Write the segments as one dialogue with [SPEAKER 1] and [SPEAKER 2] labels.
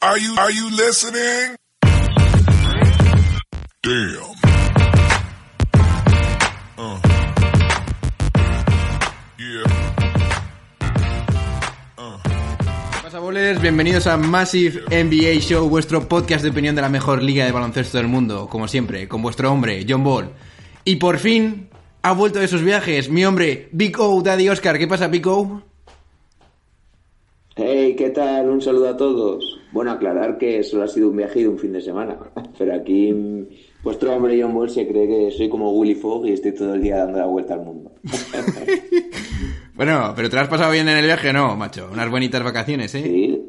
[SPEAKER 1] Are you, are you listening? Damn. Uh. Yeah.
[SPEAKER 2] ¿Qué pasa, bolers? Bienvenidos a Massive NBA Show, vuestro podcast de opinión de la mejor liga de baloncesto del mundo, como siempre, con vuestro hombre, John Ball. Y por fin ha vuelto de sus viajes mi hombre, Big O, Daddy Oscar. ¿Qué pasa, Big O?
[SPEAKER 3] Hey, ¿qué tal? Un saludo a todos. Bueno, aclarar que solo ha sido un viaje de un fin de semana, pero aquí vuestro hombre John Ball se cree que soy como Willy Fogg y estoy todo el día dando la vuelta al mundo.
[SPEAKER 2] Bueno, pero ¿te lo has pasado bien en el viaje no, macho? Unas bonitas vacaciones, ¿eh?
[SPEAKER 3] Sí,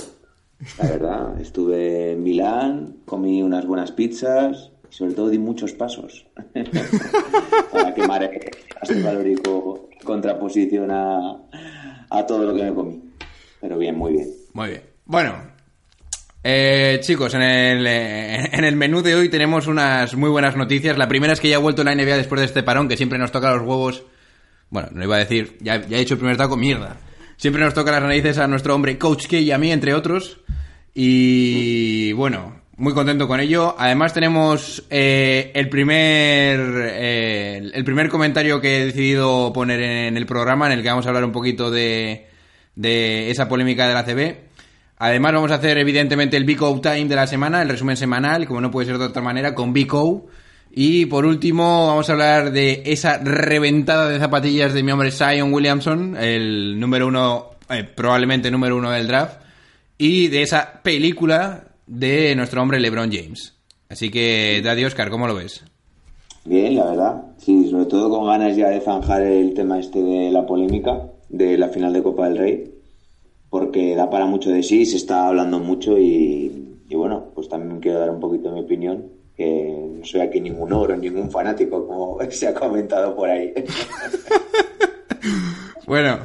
[SPEAKER 3] la verdad, estuve en Milán, comí unas buenas pizzas y sobre todo di muchos pasos para quemar el gasto calórico contraposición a, a todo lo que me comí. Pero bien, muy bien.
[SPEAKER 2] Muy bien. Bueno, eh, chicos, en el, eh, en el menú de hoy tenemos unas muy buenas noticias. La primera es que ya ha vuelto la NBA después de este parón, que siempre nos toca los huevos. Bueno, no iba a decir, ya, he hecho el primer taco, mierda. Siempre nos toca las narices a nuestro hombre Coach K y a mí, entre otros. Y bueno, muy contento con ello. Además tenemos eh, el primer eh, el primer comentario que he decidido poner en el programa, en el que vamos a hablar un poquito de, de esa polémica de la CB. Además vamos a hacer evidentemente el Big O Time de la semana, el resumen semanal, como no puede ser de otra manera, con Big O. Y por último vamos a hablar de esa reventada de zapatillas de mi hombre Zion Williamson, el número uno, eh, probablemente número uno del draft, y de esa película de nuestro hombre LeBron James. Así que, Daddy Oscar, ¿cómo lo ves?
[SPEAKER 3] Bien, la verdad. Sí, sobre todo con ganas ya de zanjar el tema este de la polémica de la final de Copa del Rey, porque da para mucho de sí, se está hablando mucho y, bueno, pues también quiero dar un poquito mi opinión, que no soy aquí ningún oro, ningún fanático, como se ha comentado por ahí.
[SPEAKER 2] Bueno,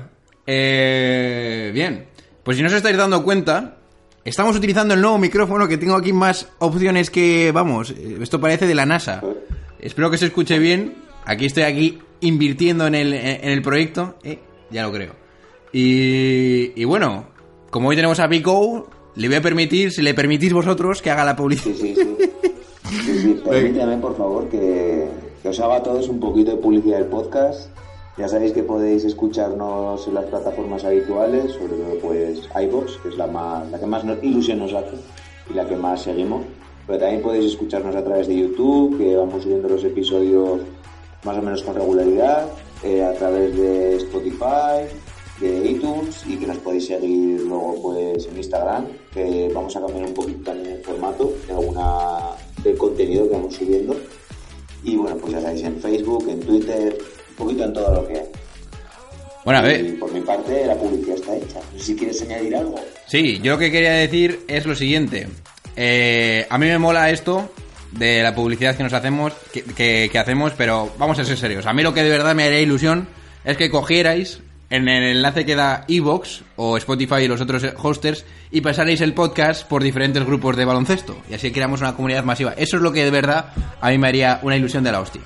[SPEAKER 2] eh, bien. Pues si no os estáis dando cuenta, estamos utilizando el nuevo micrófono que tengo aquí más opciones que, vamos, eh, esto parece de la NASA. Espero que se escuche bien. Aquí estoy aquí invirtiendo en el, en el proyecto. Eh, ya lo creo. Y, y bueno, como hoy tenemos a Pico, le voy a permitir, si le permitís vosotros, que haga la publicidad.
[SPEAKER 3] Sí, sí, sí. Sí, permítame, por favor, que, que os haga a todos un poquito de publicidad del podcast. Ya sabéis que podéis escucharnos en las plataformas habituales, sobre todo pues iVoox, que es la, más, la que más ilusión nos hace y la que más seguimos. Pero también podéis escucharnos a través de YouTube, que vamos subiendo los episodios más o menos con regularidad, eh, a través de Spotify, de iTunes y que nos podéis seguir luego pues en Instagram, que vamos a cambiar un poquito también el formato de alguna del contenido que vamos subiendo. Y bueno, pues ya sabéis en Facebook, en Twitter, un poquito en todo lo que hay.
[SPEAKER 2] Bueno, a
[SPEAKER 3] Y
[SPEAKER 2] ver.
[SPEAKER 3] por mi parte la publicidad está hecha. No sé si quieres añadir algo.
[SPEAKER 2] Sí, yo lo que quería decir es lo siguiente. Eh, a mí me mola esto de la publicidad que nos hacemos, que, que- que hacemos, pero vamos a ser serios. A mí lo que de verdad me haría ilusión es que cogierais en el enlace que da Evox o Spotify y los otros hosters y pasaréis el podcast por diferentes grupos de baloncesto. Y así creamos una comunidad masiva. Eso es lo que de verdad a mí me haría una ilusión de la hostia.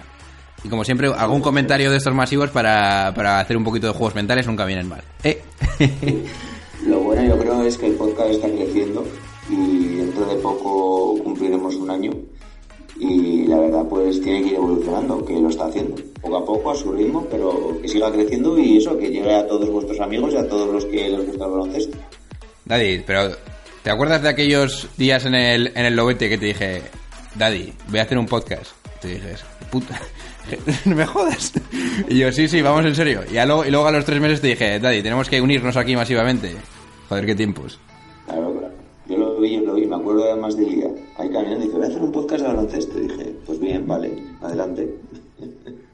[SPEAKER 2] Y como siempre, algún comentario de estos masivos para, para hacer un poquito de juegos mentales nunca vienen mal. ¿Eh?
[SPEAKER 3] Lo bueno yo creo es que el podcast está creciendo y dentro de poco cumpliremos un año y la verdad pues tiene que ir evolucionando, que lo está haciendo poco a poco a su ritmo, pero que siga creciendo y eso, que llegue a todos vuestros amigos y a todos los que les gusta el baloncesto.
[SPEAKER 2] Daddy, pero ¿te acuerdas de aquellos días en el, en el lobete que te dije, Daddy, voy a hacer un podcast? Te dije, puta, no me jodas. Y yo, sí, sí, vamos en serio. Y, luego, y luego a los tres meses te dije, Daddy, tenemos que unirnos aquí masivamente. Joder, qué tiempos.
[SPEAKER 3] Claro, claro. Yo lo vi, yo lo vi, me acuerdo además del día. Ahí caminando dice, voy a hacer un podcast de baloncesto. Y dije, pues bien, vale, adelante.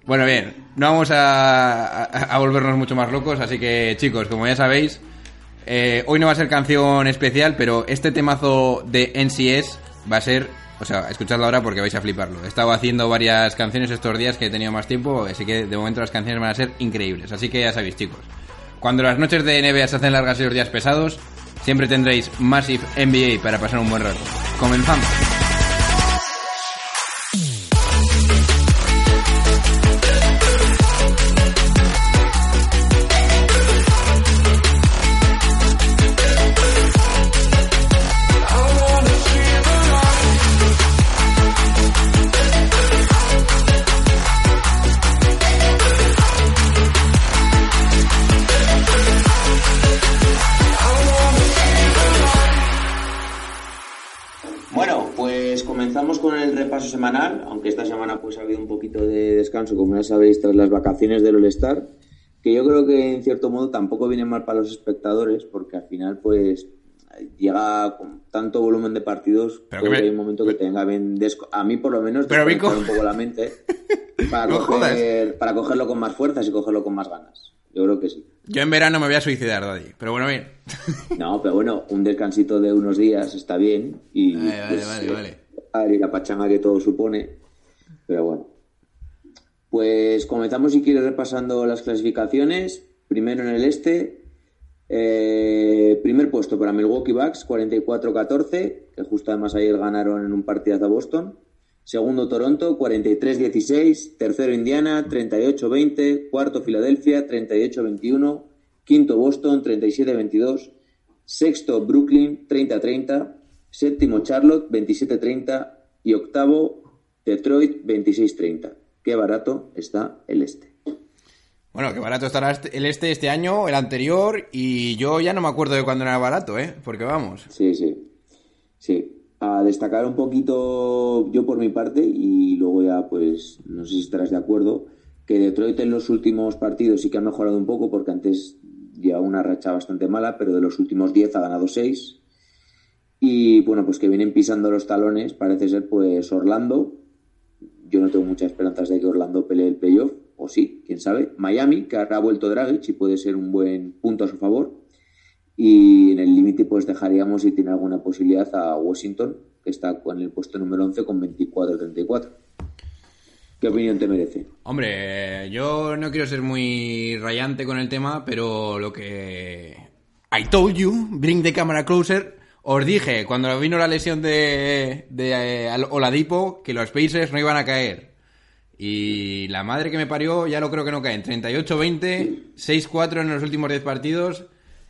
[SPEAKER 2] Bueno, bien, no vamos a, volvernos mucho más locos, así que chicos, como ya sabéis, Eh, hoy no va a ser canción especial, pero este temazo de NCS va a ser. O sea, escuchadlo ahora porque vais a fliparlo. He estado haciendo varias canciones estos días que he tenido más tiempo, así que de momento las canciones van a ser increíbles. Así que ya sabéis, chicos. Cuando las noches de NBA se hacen largas y los días pesados, siempre tendréis Massive NBA para pasar un buen rato. Comenzamos.
[SPEAKER 3] Descanso, como ya sabéis, tras las vacaciones del All-Star, que yo creo que en cierto modo tampoco viene mal para los espectadores, porque al final pues llega con tanto volumen de partidos,
[SPEAKER 2] Pero que me-
[SPEAKER 3] hay un momento que tenga bien, a mí por lo menos,
[SPEAKER 2] Pero co-
[SPEAKER 3] un poco la mente, para,
[SPEAKER 2] No
[SPEAKER 3] coger, para cogerlo con más fuerzas y cogerlo con más ganas. Yo creo que sí.
[SPEAKER 2] Yo en verano me voy a suicidar, Daddy. Pero bueno, bien.
[SPEAKER 3] No, pero bueno, un descansito de unos días está bien y
[SPEAKER 2] Vale,
[SPEAKER 3] pues,
[SPEAKER 2] vale, vale.
[SPEAKER 3] la pachanga que todo supone, pero bueno. Pues comenzamos si quieres repasando las clasificaciones. Primero en el este, eh, primer puesto para Milwaukee Bucks, 44-14, que justo además ayer ganaron en un partidazo a Boston. Segundo Toronto, 43-16. Tercero Indiana, 38-20. Cuarto Filadelfia, 38-21. Quinto Boston, 37-22. Sexto Brooklyn, 30-30. Séptimo Charlotte, 27-30. Y octavo Detroit, 26-30. Qué barato está el este.
[SPEAKER 2] Bueno, que barato estará este- el este este año, el anterior, y yo ya no me acuerdo de cuándo era barato, ¿eh? Porque vamos.
[SPEAKER 3] Sí, sí. Sí. A destacar un poquito yo por mi parte y luego ya pues no sé si estarás de acuerdo que Detroit en los últimos partidos sí que ha mejorado un poco porque antes llevaba una racha bastante mala, pero de los últimos 10 ha ganado 6. Y bueno, pues que vienen pisando los talones, parece ser pues Orlando. Yo no tengo muchas esperanzas de que Orlando pelee el playoff, o sí, quién sabe. Miami, que ahora ha vuelto Dragic y puede ser un buen punto a su favor. Y en el límite pues dejaríamos si tiene alguna posibilidad a Washington, que está en el puesto número 11 con 24-34. ¿Qué opinión te merece?
[SPEAKER 2] Hombre, yo no quiero ser muy rayante con el tema, pero lo que... I told you, bring the camera closer. Os dije, cuando vino la lesión de, eh, Oladipo, que los Pacers no iban a caer. Y la madre que me parió, ya lo creo que no caen. 38-20, 6-4 en los últimos 10 partidos.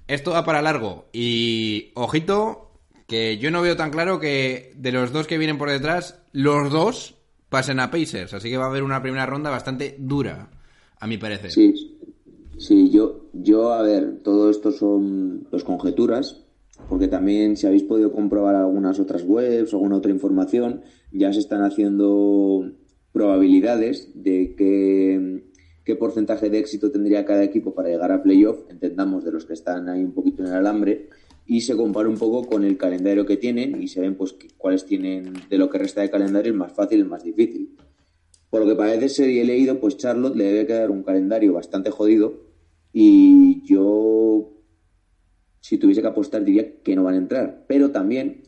[SPEAKER 2] Esto va para largo. Y, ojito, que yo no veo tan claro que de los dos que vienen por detrás, los dos pasen a Pacers. Así que va a haber una primera ronda bastante dura, a mi parecer.
[SPEAKER 3] Sí, sí, yo, yo, a ver, todo esto son pues, conjeturas, porque también si habéis podido comprobar algunas otras webs o alguna otra información, ya se están haciendo probabilidades de qué, qué porcentaje de éxito tendría cada equipo para llegar a playoff, entendamos de los que están ahí un poquito en el alambre, y se compara un poco con el calendario que tienen y se ven pues que- cuáles tienen de lo que resta de calendario el más fácil el más difícil. Por lo que parece ser y he leído, pues Charlotte le debe quedar un calendario bastante jodido y yo, si tuviese que apostar, diría que no van a entrar. Pero también,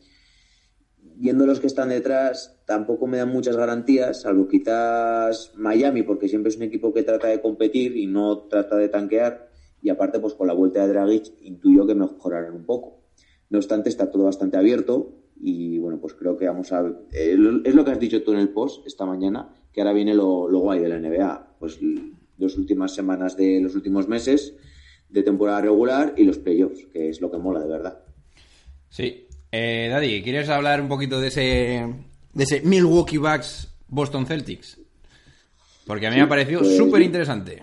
[SPEAKER 3] viendo los que están detrás, tampoco me dan muchas garantías, salvo quizás Miami, porque siempre es un equipo que trata de competir y no trata de tanquear. Y aparte, pues con la vuelta de Dragic, intuyo que mejorarán un poco. No obstante, está todo bastante abierto y bueno, pues creo que vamos a... es lo que has dicho tú en el post esta mañana, que ahora viene lo, lo guay de la NBA. Pues las últimas semanas de los últimos meses de temporada regular y los playoffs, que es lo que mola de verdad.
[SPEAKER 2] Sí. Eh, Daddy, ¿quieres hablar un poquito de ese, de ese Milwaukee Bucks Boston Celtics? Porque a mí
[SPEAKER 3] Sí,
[SPEAKER 2] me ha parecido
[SPEAKER 3] pues-
[SPEAKER 2] súper interesante.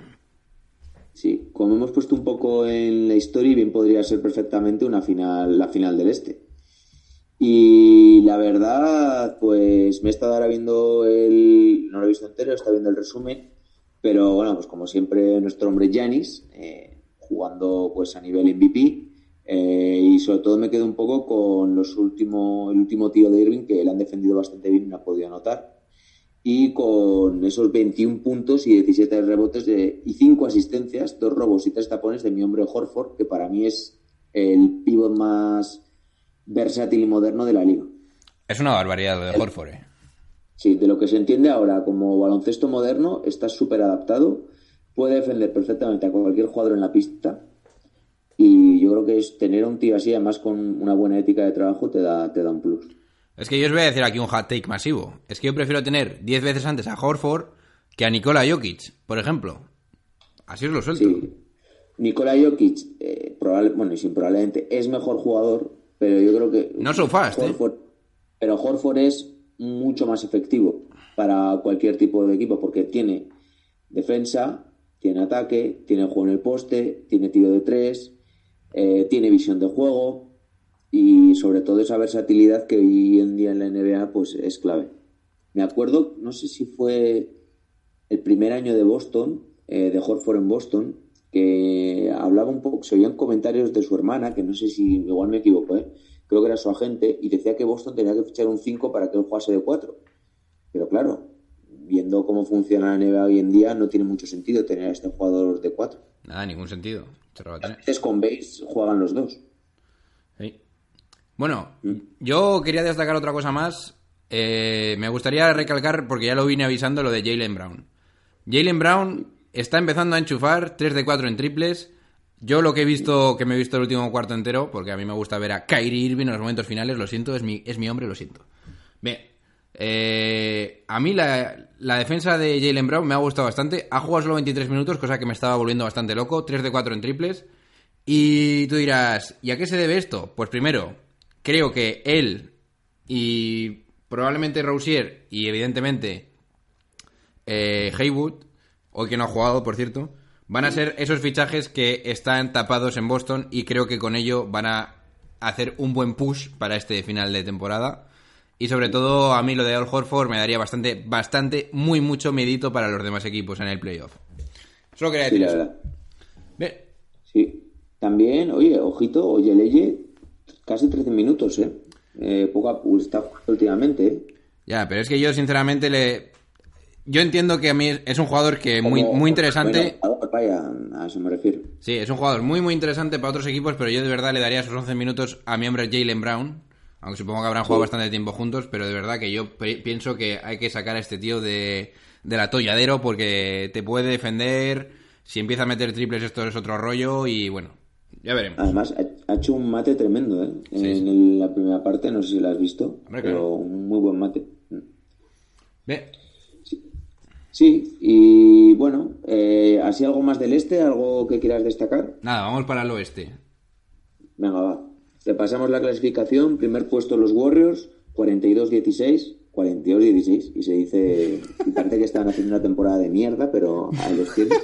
[SPEAKER 3] Sí, como hemos puesto un poco en la historia, bien podría ser perfectamente una final, la final del Este. Y la verdad, pues me he estado ahora viendo el. No lo he visto entero, he estado viendo el resumen. Pero bueno, pues como siempre, nuestro hombre Janis, eh, jugando pues a nivel MVP. eh, y sobre todo me quedo un poco con los último, el último tiro de Irving, que le han defendido bastante bien y no ha podido anotar. Y con esos 21 puntos y 17 rebotes de, y 5 asistencias, dos robos y tres tapones de mi hombre Horford, que para mí es el pívot más versátil y moderno de la liga.
[SPEAKER 2] Es una barbaridad lo de Horford. eh.
[SPEAKER 3] Sí, de lo que se entiende ahora como baloncesto moderno, está súper adaptado, puede defender perfectamente a cualquier jugador en la pista y yo creo que es tener a un tío así, además con una buena ética de trabajo, te da, te da un plus.
[SPEAKER 2] Es que yo os voy a decir aquí un hot take masivo. Es que yo prefiero tener 10 veces antes a Horford que a Nikola Jokic, por ejemplo. Así os lo suelto.
[SPEAKER 3] Sí. Nikola Jokic, eh, probable- bueno, y sin probablemente, es mejor jugador, pero yo creo que...
[SPEAKER 2] No so fast, ¿eh?
[SPEAKER 3] Pero Horford es mucho más efectivo para cualquier tipo de equipo porque tiene defensa, tiene ataque, tiene juego en el poste, tiene tiro de tres, eh, tiene visión de juego y sobre todo esa versatilidad que hoy en día en la NBA pues es clave. Me acuerdo, no sé si fue el primer año de Boston, eh, de Horford en Boston, que hablaba un poco, se oían comentarios de su hermana, que no sé si igual me equivoco, ¿eh? creo que era su agente, y decía que Boston tenía que fichar un 5 para que él jugase de 4. Pero claro, viendo cómo funciona la NBA hoy en día, no tiene mucho sentido tener a este jugador de 4.
[SPEAKER 2] Nada, ningún sentido. A tener.
[SPEAKER 3] Es con base juegan los dos.
[SPEAKER 2] Sí. Bueno, yo quería destacar otra cosa más. Eh, me gustaría recalcar, porque ya lo vine avisando, lo de Jalen Brown. Jalen Brown está empezando a enchufar 3 de 4 en triples. Yo lo que he visto, que me he visto el último cuarto entero, porque a mí me gusta ver a Kyrie Irving en los momentos finales, lo siento, es mi, es mi hombre, lo siento. Bien, eh, a mí la, la defensa de Jalen Brown me ha gustado bastante. Ha jugado solo 23 minutos, cosa que me estaba volviendo bastante loco. 3 de 4 en triples. Y tú dirás, ¿y a qué se debe esto? Pues primero, creo que él y probablemente Rousier y evidentemente eh, Haywood, hoy que no ha jugado, por cierto, van a ser esos fichajes que están tapados en Boston y creo que con ello van a hacer un buen push para este final de temporada. Y sobre todo, a mí lo de Al Horford me daría bastante, bastante, muy mucho medito para los demás equipos en el playoff. Solo quería
[SPEAKER 3] Sí,
[SPEAKER 2] decir
[SPEAKER 3] la
[SPEAKER 2] eso.
[SPEAKER 3] verdad.
[SPEAKER 2] Bien.
[SPEAKER 3] Sí. También, oye, ojito, oye, Leye, casi 13 minutos, ¿eh? eh poco a- está últimamente, ¿eh?
[SPEAKER 2] Ya, pero es que yo sinceramente le... Yo entiendo que a mí es un jugador que muy,
[SPEAKER 3] Como-
[SPEAKER 2] muy interesante...
[SPEAKER 3] Bueno, vaya, a eso me refiero.
[SPEAKER 2] Sí, es un jugador muy, muy interesante para otros equipos, pero yo de verdad le daría esos 11 minutos a mi hombre Jalen Brown. Aunque supongo que habrán jugado bastante tiempo juntos, pero de verdad que yo pienso que hay que sacar a este tío de, del atolladero porque te puede defender. Si empieza a meter triples, esto es otro rollo y bueno, ya veremos.
[SPEAKER 3] Además, ha, hecho un mate tremendo, ¿eh?
[SPEAKER 2] Sí,
[SPEAKER 3] en
[SPEAKER 2] sí.
[SPEAKER 3] la primera parte, no sé si la has visto,
[SPEAKER 2] Hombre,
[SPEAKER 3] pero
[SPEAKER 2] claro.
[SPEAKER 3] un muy buen mate.
[SPEAKER 2] Bien.
[SPEAKER 3] Sí, y bueno, eh, así algo más del este, algo que quieras destacar.
[SPEAKER 2] Nada, vamos para el oeste.
[SPEAKER 3] Venga, va. Repasamos la clasificación. Primer puesto los Warriors, 42-16. 42-16. Y se dice. Y parece que están haciendo una temporada de mierda, pero ahí los tienes.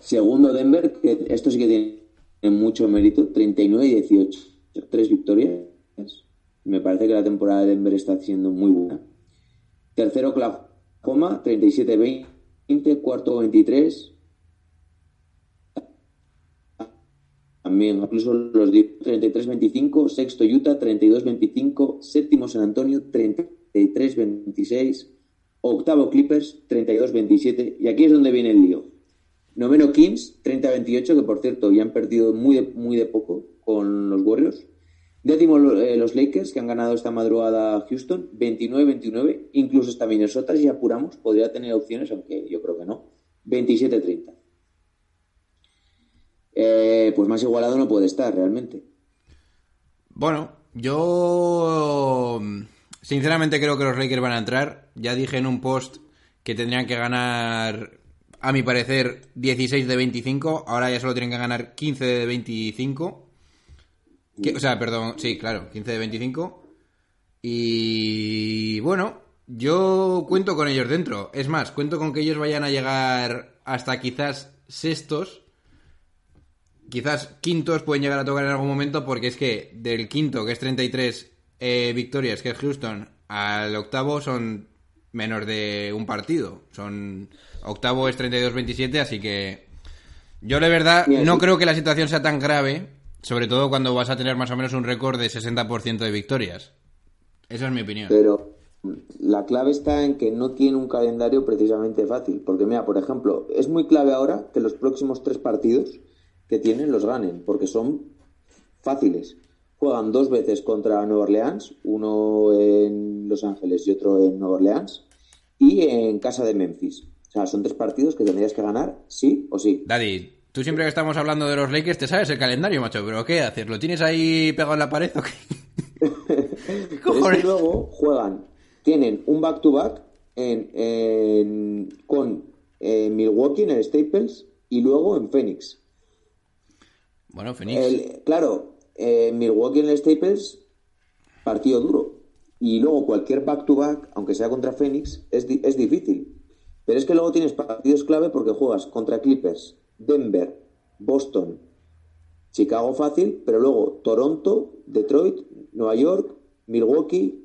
[SPEAKER 3] Segundo Denver, que esto sí que tiene mucho mérito, 39-18. Tres victorias. Me parece que la temporada de Denver está siendo muy buena. Tercero Oklahoma, 37-20. Cuarto 23. También incluso los di- 33-25, sexto Utah 32-25, séptimo San Antonio 33-26, octavo Clippers 32-27 y aquí es donde viene el lío. Noveno Kings 30-28, que por cierto ya han perdido muy de, muy de poco con los Warriors. Décimo eh, los Lakers, que han ganado esta madrugada Houston 29-29, incluso hasta Minnesota, si apuramos, podría tener opciones, aunque yo creo que no. 27-30. Eh, pues más igualado no puede estar realmente.
[SPEAKER 2] Bueno, yo sinceramente creo que los Lakers van a entrar. Ya dije en un post que tendrían que ganar, a mi parecer, 16 de 25. Ahora ya solo tienen que ganar 15 de 25. Que- o sea, perdón, sí, claro, 15 de 25. Y bueno, yo cuento con ellos dentro. Es más, cuento con que ellos vayan a llegar hasta quizás sextos quizás quintos pueden llegar a tocar en algún momento porque es que del quinto, que es 33 eh, victorias, que es Houston, al octavo son menos de un partido. Son octavo es 32-27, así que yo de verdad no creo que la situación sea tan grave, sobre todo cuando vas a tener más o menos un récord de 60% de victorias. Esa es mi opinión.
[SPEAKER 3] Pero la clave está en que no tiene un calendario precisamente fácil. Porque mira, por ejemplo, es muy clave ahora que los próximos tres partidos que tienen los ganen, porque son fáciles. Juegan dos veces contra Nueva Orleans, uno en Los Ángeles y otro en Nueva Orleans, y en casa de Memphis. O sea, son tres partidos que tendrías que ganar sí o sí.
[SPEAKER 2] Daddy, tú siempre que estamos hablando de los Lakers te sabes el calendario, macho, pero ¿qué haces? ¿Lo tienes ahí pegado en la pared o qué? ¿Qué
[SPEAKER 3] es que luego juegan, tienen un back-to-back en, en- con eh, Milwaukee en el Staples y luego en Phoenix.
[SPEAKER 2] Bueno, Phoenix.
[SPEAKER 3] El- claro, eh, Milwaukee en el Staples, partido duro. Y luego cualquier back-to-back, aunque sea contra Phoenix, es, di- es difícil. Pero es que luego tienes partidos clave porque juegas contra Clippers, Denver, Boston, Chicago fácil, pero luego Toronto, Detroit, Nueva York, Milwaukee.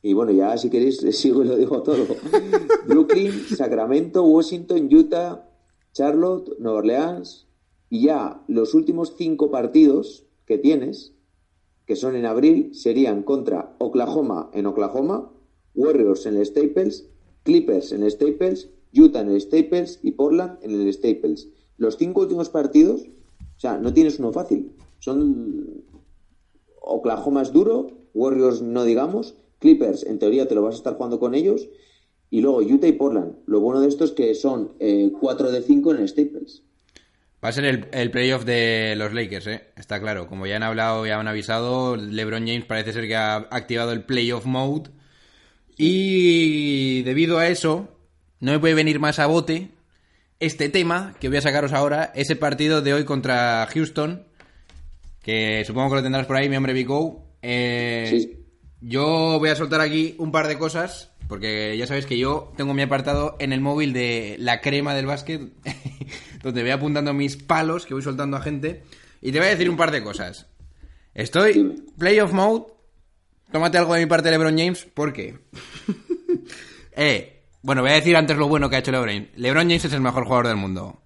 [SPEAKER 3] Y bueno, ya si queréis sigo y lo digo todo. Brooklyn, Sacramento, Washington, Utah, Charlotte, Nueva Orleans. Y ya los últimos cinco partidos que tienes, que son en abril, serían contra Oklahoma en Oklahoma, Warriors en el Staples, Clippers en el Staples, Utah en el Staples y Portland en el Staples. Los cinco últimos partidos, o sea, no tienes uno fácil. Son Oklahoma es duro, Warriors no digamos, Clippers en teoría te lo vas a estar jugando con ellos y luego Utah y Portland. Lo bueno de esto es que son eh, 4 de 5 en el Staples.
[SPEAKER 2] Va a ser el, el playoff de los Lakers, ¿eh? Está claro. Como ya han hablado, ya han avisado, LeBron James parece ser que ha activado el playoff mode. Y debido a eso, no me puede venir más a bote este tema que voy a sacaros ahora, ese partido de hoy contra Houston, que supongo que lo tendrás por ahí, mi hombre Vico. Eh,
[SPEAKER 3] Sí.
[SPEAKER 2] Yo voy a soltar aquí un par de cosas, porque ya sabéis que yo tengo mi apartado en el móvil de la crema del básquet, donde voy apuntando mis palos que voy soltando a gente. Y te voy a decir un par de cosas. Estoy playoff mode. Tómate algo de mi parte, LeBron James, ¿por qué? eh, bueno, voy a decir antes lo bueno que ha hecho LeBron. LeBron James es el mejor jugador del mundo.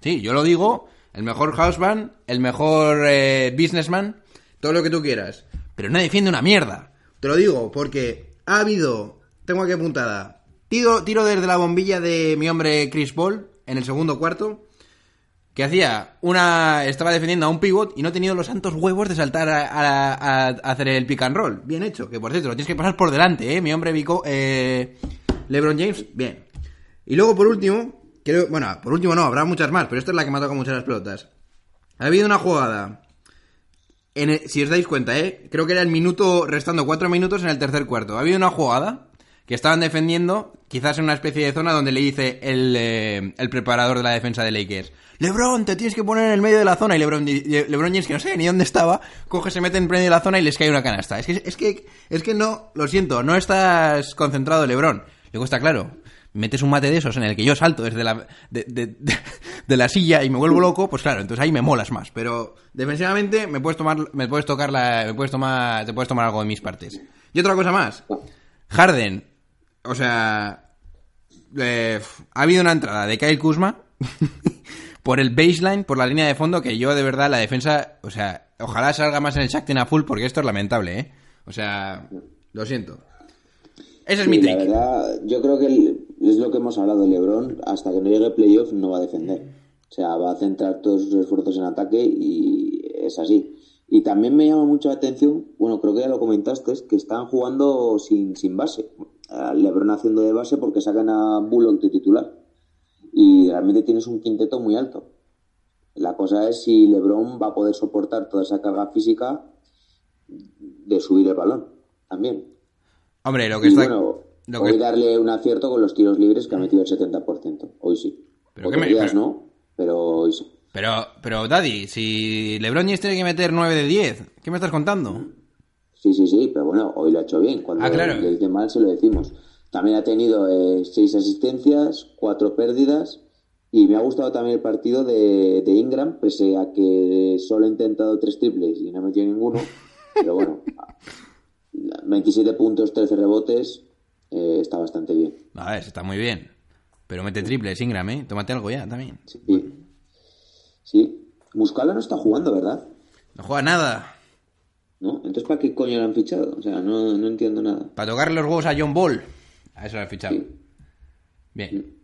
[SPEAKER 2] Sí, yo lo digo, el mejor houseband, el mejor eh, businessman, todo lo que tú quieras. Pero no defiende una mierda. Te lo digo, porque ha habido, tengo aquí apuntada, tiro, tiro desde la bombilla de mi hombre Chris Paul en el segundo cuarto, que hacía una, estaba defendiendo a un pivot y no ha tenido los santos huevos de saltar a, a- hacer el pick and roll. Bien hecho, que por cierto, lo tienes que pasar por delante, ¿eh? Mi hombre Vico, eh, LeBron James, bien. Y luego, por último, creo, bueno, por último no, habrá muchas más, pero esta es la que me ha tocado muchas las pelotas. Ha habido una jugada, si os dais cuenta, ¿eh? Creo que era el minuto, restando cuatro minutos en el tercer cuarto. Ha habido una jugada que estaban defendiendo, quizás en una especie de zona donde le dice el, eh, el preparador de la defensa de Lakers. Lebron, te tienes que poner en el medio de la zona. Y Lebron, Lebron James, que no sé ni dónde estaba, coge, se mete en medio de la zona y les cae una canasta. Es que, es que, es que no, lo siento, no estás concentrado, Lebron. Luego está claro, metes un mate de esos en el que yo salto desde la, de- de- de la silla y me vuelvo loco, pues claro, entonces ahí me molas más. Pero defensivamente me puedes tomar, me puedes tocar la, me puedes tomar, te puedes tomar algo de mis partes. Y otra cosa más. Harden, o sea, eh, ha habido una entrada de Kyle Kuzma por el baseline, por la línea de fondo, que yo de verdad la defensa, o sea, ojalá salga más en el Shaktin a full porque esto es lamentable, ¿eh? O sea, lo siento. Ese es mi
[SPEAKER 3] Sí, la
[SPEAKER 2] trick.
[SPEAKER 3] verdad, yo creo que el- es lo que hemos hablado de LeBron. Hasta que no llegue playoff no va a defender. O sea, va a centrar todos sus esfuerzos en ataque y es así. Y también me llama mucho la atención, bueno, creo que ya lo comentaste, es que están jugando sin, sin base. LeBron haciendo de base porque sacan a Bullock de titular. Y realmente tienes un quinteto muy alto. La cosa es si LeBron va a poder soportar toda esa carga física de subir el balón también.
[SPEAKER 2] Hombre, lo que
[SPEAKER 3] Y
[SPEAKER 2] está...
[SPEAKER 3] bueno,
[SPEAKER 2] lo
[SPEAKER 3] hoy
[SPEAKER 2] que-
[SPEAKER 3] darle un acierto con los tiros libres que ha metido el 70%. Hoy sí.
[SPEAKER 2] Pero
[SPEAKER 3] Otros
[SPEAKER 2] qué me-
[SPEAKER 3] días
[SPEAKER 2] pero-
[SPEAKER 3] no, pero hoy sí.
[SPEAKER 2] Pero, pero, Daddy, si LeBron James tiene que meter 9 de 10, ¿qué me estás contando?
[SPEAKER 3] Sí, sí, sí, pero bueno, hoy lo ha hecho bien. Cuando
[SPEAKER 2] Ah, claro.
[SPEAKER 3] le dice mal se lo decimos. También ha tenido eh, seis asistencias, cuatro pérdidas y me ha gustado también el partido de, de Ingram, pese a que solo ha intentado tres triples y no ha metido ninguno. Pero bueno, 27 puntos, 13 rebotes, eh, está bastante bien.
[SPEAKER 2] A ver, está muy bien. Pero mete triples, Ingram, ¿eh? Tómate algo ya también.
[SPEAKER 3] Sí. Sí. Muscala no está jugando, ¿verdad?
[SPEAKER 2] No juega nada.
[SPEAKER 3] ¿No? Entonces, ¿para qué coño lo han fichado? O sea, no, no entiendo nada.
[SPEAKER 2] Para tocarle los huevos a John Ball. A eso lo han fichado.
[SPEAKER 3] Sí.
[SPEAKER 2] Bien.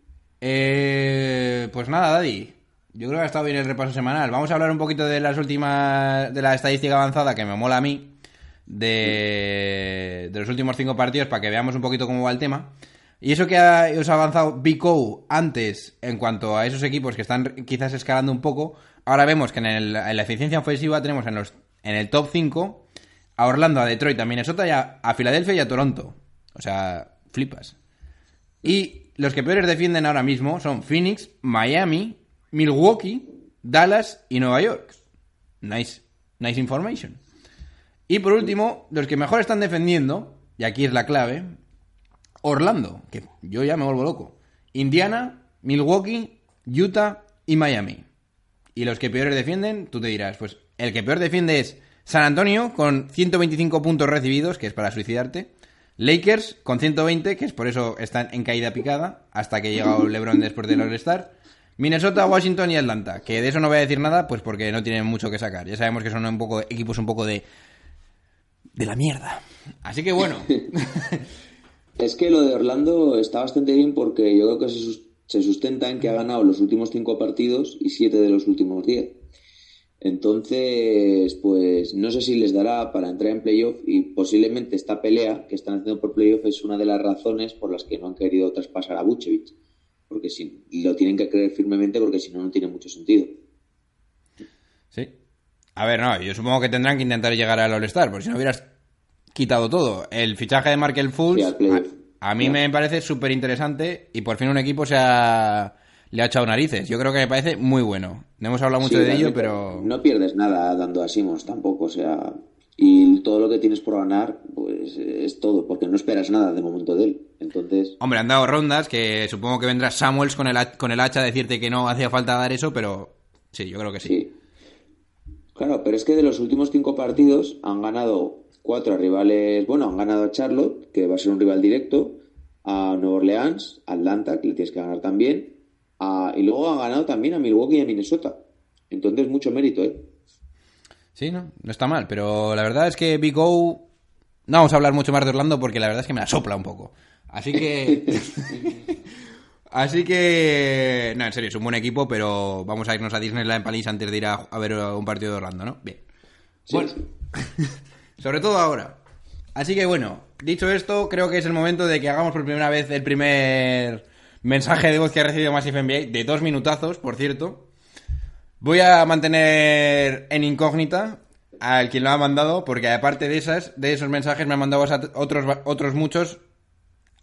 [SPEAKER 2] Eh, pues nada, Daddy. Yo creo que ha estado bien el repaso semanal. Vamos a hablar un poquito de las últimas. de la estadística avanzada que me mola a mí. De, de los últimos cinco partidos para que veamos un poquito cómo va el tema. Y eso que os ha avanzado Bico antes en cuanto a esos equipos que están quizás escalando un poco, ahora vemos que en la eficiencia ofensiva tenemos en, los, en el top 5 a Orlando, a Detroit, a Minnesota y a, a Filadelfia y a Toronto. O sea, flipas. Y los que peores defienden ahora mismo son Phoenix, Miami, Milwaukee, Dallas y Nueva York. Nice, nice information. Y por último, los que mejor están defendiendo, y aquí es la clave, Orlando, que yo ya me vuelvo loco. Indiana, Milwaukee, Utah y Miami. Y los que peores defienden, tú te dirás, pues el que peor defiende es San Antonio con 125 puntos recibidos, que es para suicidarte. Lakers con 120, que es por eso están en caída picada, hasta que llega LeBron después del All-Star. Minnesota, Washington y Atlanta, que de eso no voy a decir nada, pues porque no tienen mucho que sacar. Ya sabemos que son un poco equipos un poco de de la mierda. Así que bueno,
[SPEAKER 3] Es que lo de Orlando está bastante bien porque yo creo que se, sus- se sustenta en que ha ganado los últimos cinco partidos y siete de los últimos diez. Entonces, pues no sé si les dará para entrar en playoff y posiblemente esta pelea que están haciendo por playoff es una de las razones por las que no han querido traspasar a Vucevic. Porque si lo tienen que creer firmemente porque si no, no tiene mucho sentido.
[SPEAKER 2] Sí. A ver, no, yo supongo que tendrán que intentar llegar al All-Star, porque si no hubieras quitado todo. El fichaje de Markel Fultz,
[SPEAKER 3] Sí,
[SPEAKER 2] a, a mí me parece súper interesante y por fin un equipo se ha, le ha echado narices. Yo creo que me parece muy bueno. No hemos hablado mucho
[SPEAKER 3] Sí,
[SPEAKER 2] de ello, pero...
[SPEAKER 3] No pierdes nada dando a Simons tampoco, o sea. Y todo lo que tienes por ganar, pues es todo, porque no esperas nada de momento de él. Entonces,
[SPEAKER 2] Hombre, han dado rondas que supongo que vendrá Samuels con el, con el hacha a decirte que no hacía falta dar eso, pero sí, yo creo que sí.
[SPEAKER 3] sí. Claro, pero es que de los últimos cinco partidos han ganado cuatro a rivales. Bueno, han ganado a Charlotte, que va a ser un rival directo, a Nueva Orleans, a Atlanta, que le tienes que ganar también, a- y luego han ganado también a Milwaukee y a Minnesota. Entonces, mucho mérito, ¿eh?
[SPEAKER 2] Sí, no, no está mal, pero la verdad es que Big O... No vamos a hablar mucho más de Orlando porque la verdad es que me la sopla un poco. Así que... Así que... No, en serio, es un buen equipo, pero vamos a irnos a Disneyland París antes de ir a, a ver un partido de Orlando, ¿no? Bien.
[SPEAKER 3] Sí,
[SPEAKER 2] Bueno,
[SPEAKER 3] sí.
[SPEAKER 2] sobre todo ahora. Así que bueno, dicho esto, creo que es el momento de que hagamos por primera vez el primer mensaje de voz que ha recibido Massive NBA, de dos minutazos, por cierto. Voy a mantener en incógnita al quien lo ha mandado, porque aparte de esas, de esos mensajes me han mandado ot- otros, otros muchos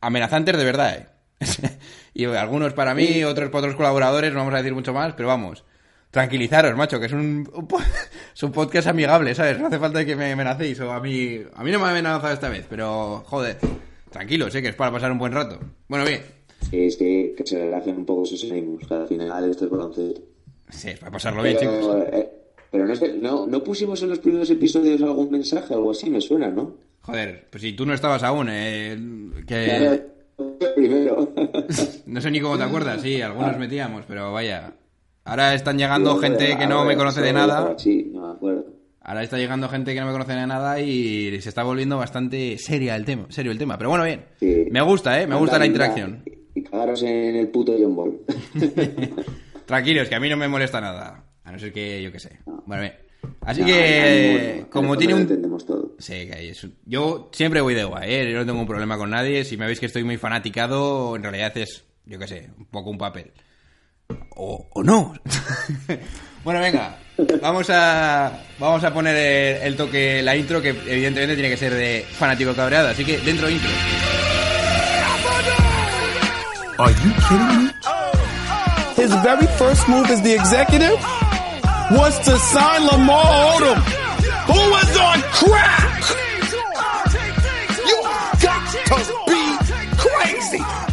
[SPEAKER 2] amenazantes de verdad, ¿eh? y algunos para mí, otros para otros colaboradores, no vamos a decir mucho más, pero vamos. Tranquilizaros, macho, que es un, es un podcast amigable, ¿sabes? No hace falta que me amenacéis, o a mí, a mí no me ha amenazado esta vez, pero joder, tranquilos, ¿eh? Que es para pasar un buen rato. Bueno, bien,
[SPEAKER 3] Sí, sí, que se relajen un poco sus ánimos, que al final esto es baloncesto.
[SPEAKER 2] sí, es para pasarlo bien, chicos.
[SPEAKER 3] Pero, eh, pero no, sé, no, no pusimos en los primeros episodios algún mensaje, algo así, me suena, ¿no?
[SPEAKER 2] Joder, pues si tú no estabas aún, eh, que...
[SPEAKER 3] Claro, primero.
[SPEAKER 2] No sé ni cómo te acuerdas, sí, algunos metíamos, pero vaya. Ahora están llegando gente que no me conoce de nada.
[SPEAKER 3] Sí, no me acuerdo.
[SPEAKER 2] Ahora está llegando gente que no me conoce de nada y se está volviendo bastante seria el tema, serio el tema. Pero bueno, bien.
[SPEAKER 3] Sí.
[SPEAKER 2] Me gusta, ¿eh? Me gusta la interacción.
[SPEAKER 3] Y cagaros en el puto John Ball.
[SPEAKER 2] Tranquilos, que a mí no me molesta nada. A no ser que yo qué sé. Bueno, bien. Así
[SPEAKER 3] No,
[SPEAKER 2] que, como tiene un...
[SPEAKER 3] todo.
[SPEAKER 2] Sí, que eso. Yo siempre voy de guay, ¿eh? Yo no tengo un problema con nadie. Si me veis que estoy muy fanaticado, en realidad es, yo qué sé, un poco un papel. O, o no. bueno, venga. Vamos a, vamos a poner el, el toque, la intro, que evidentemente tiene que ser de fanático cabreado. Así que dentro intro.
[SPEAKER 1] Are you kidding me?
[SPEAKER 4] His very first move as the executive was to sign Lamar Odom, who was on crack. You got to be crazy.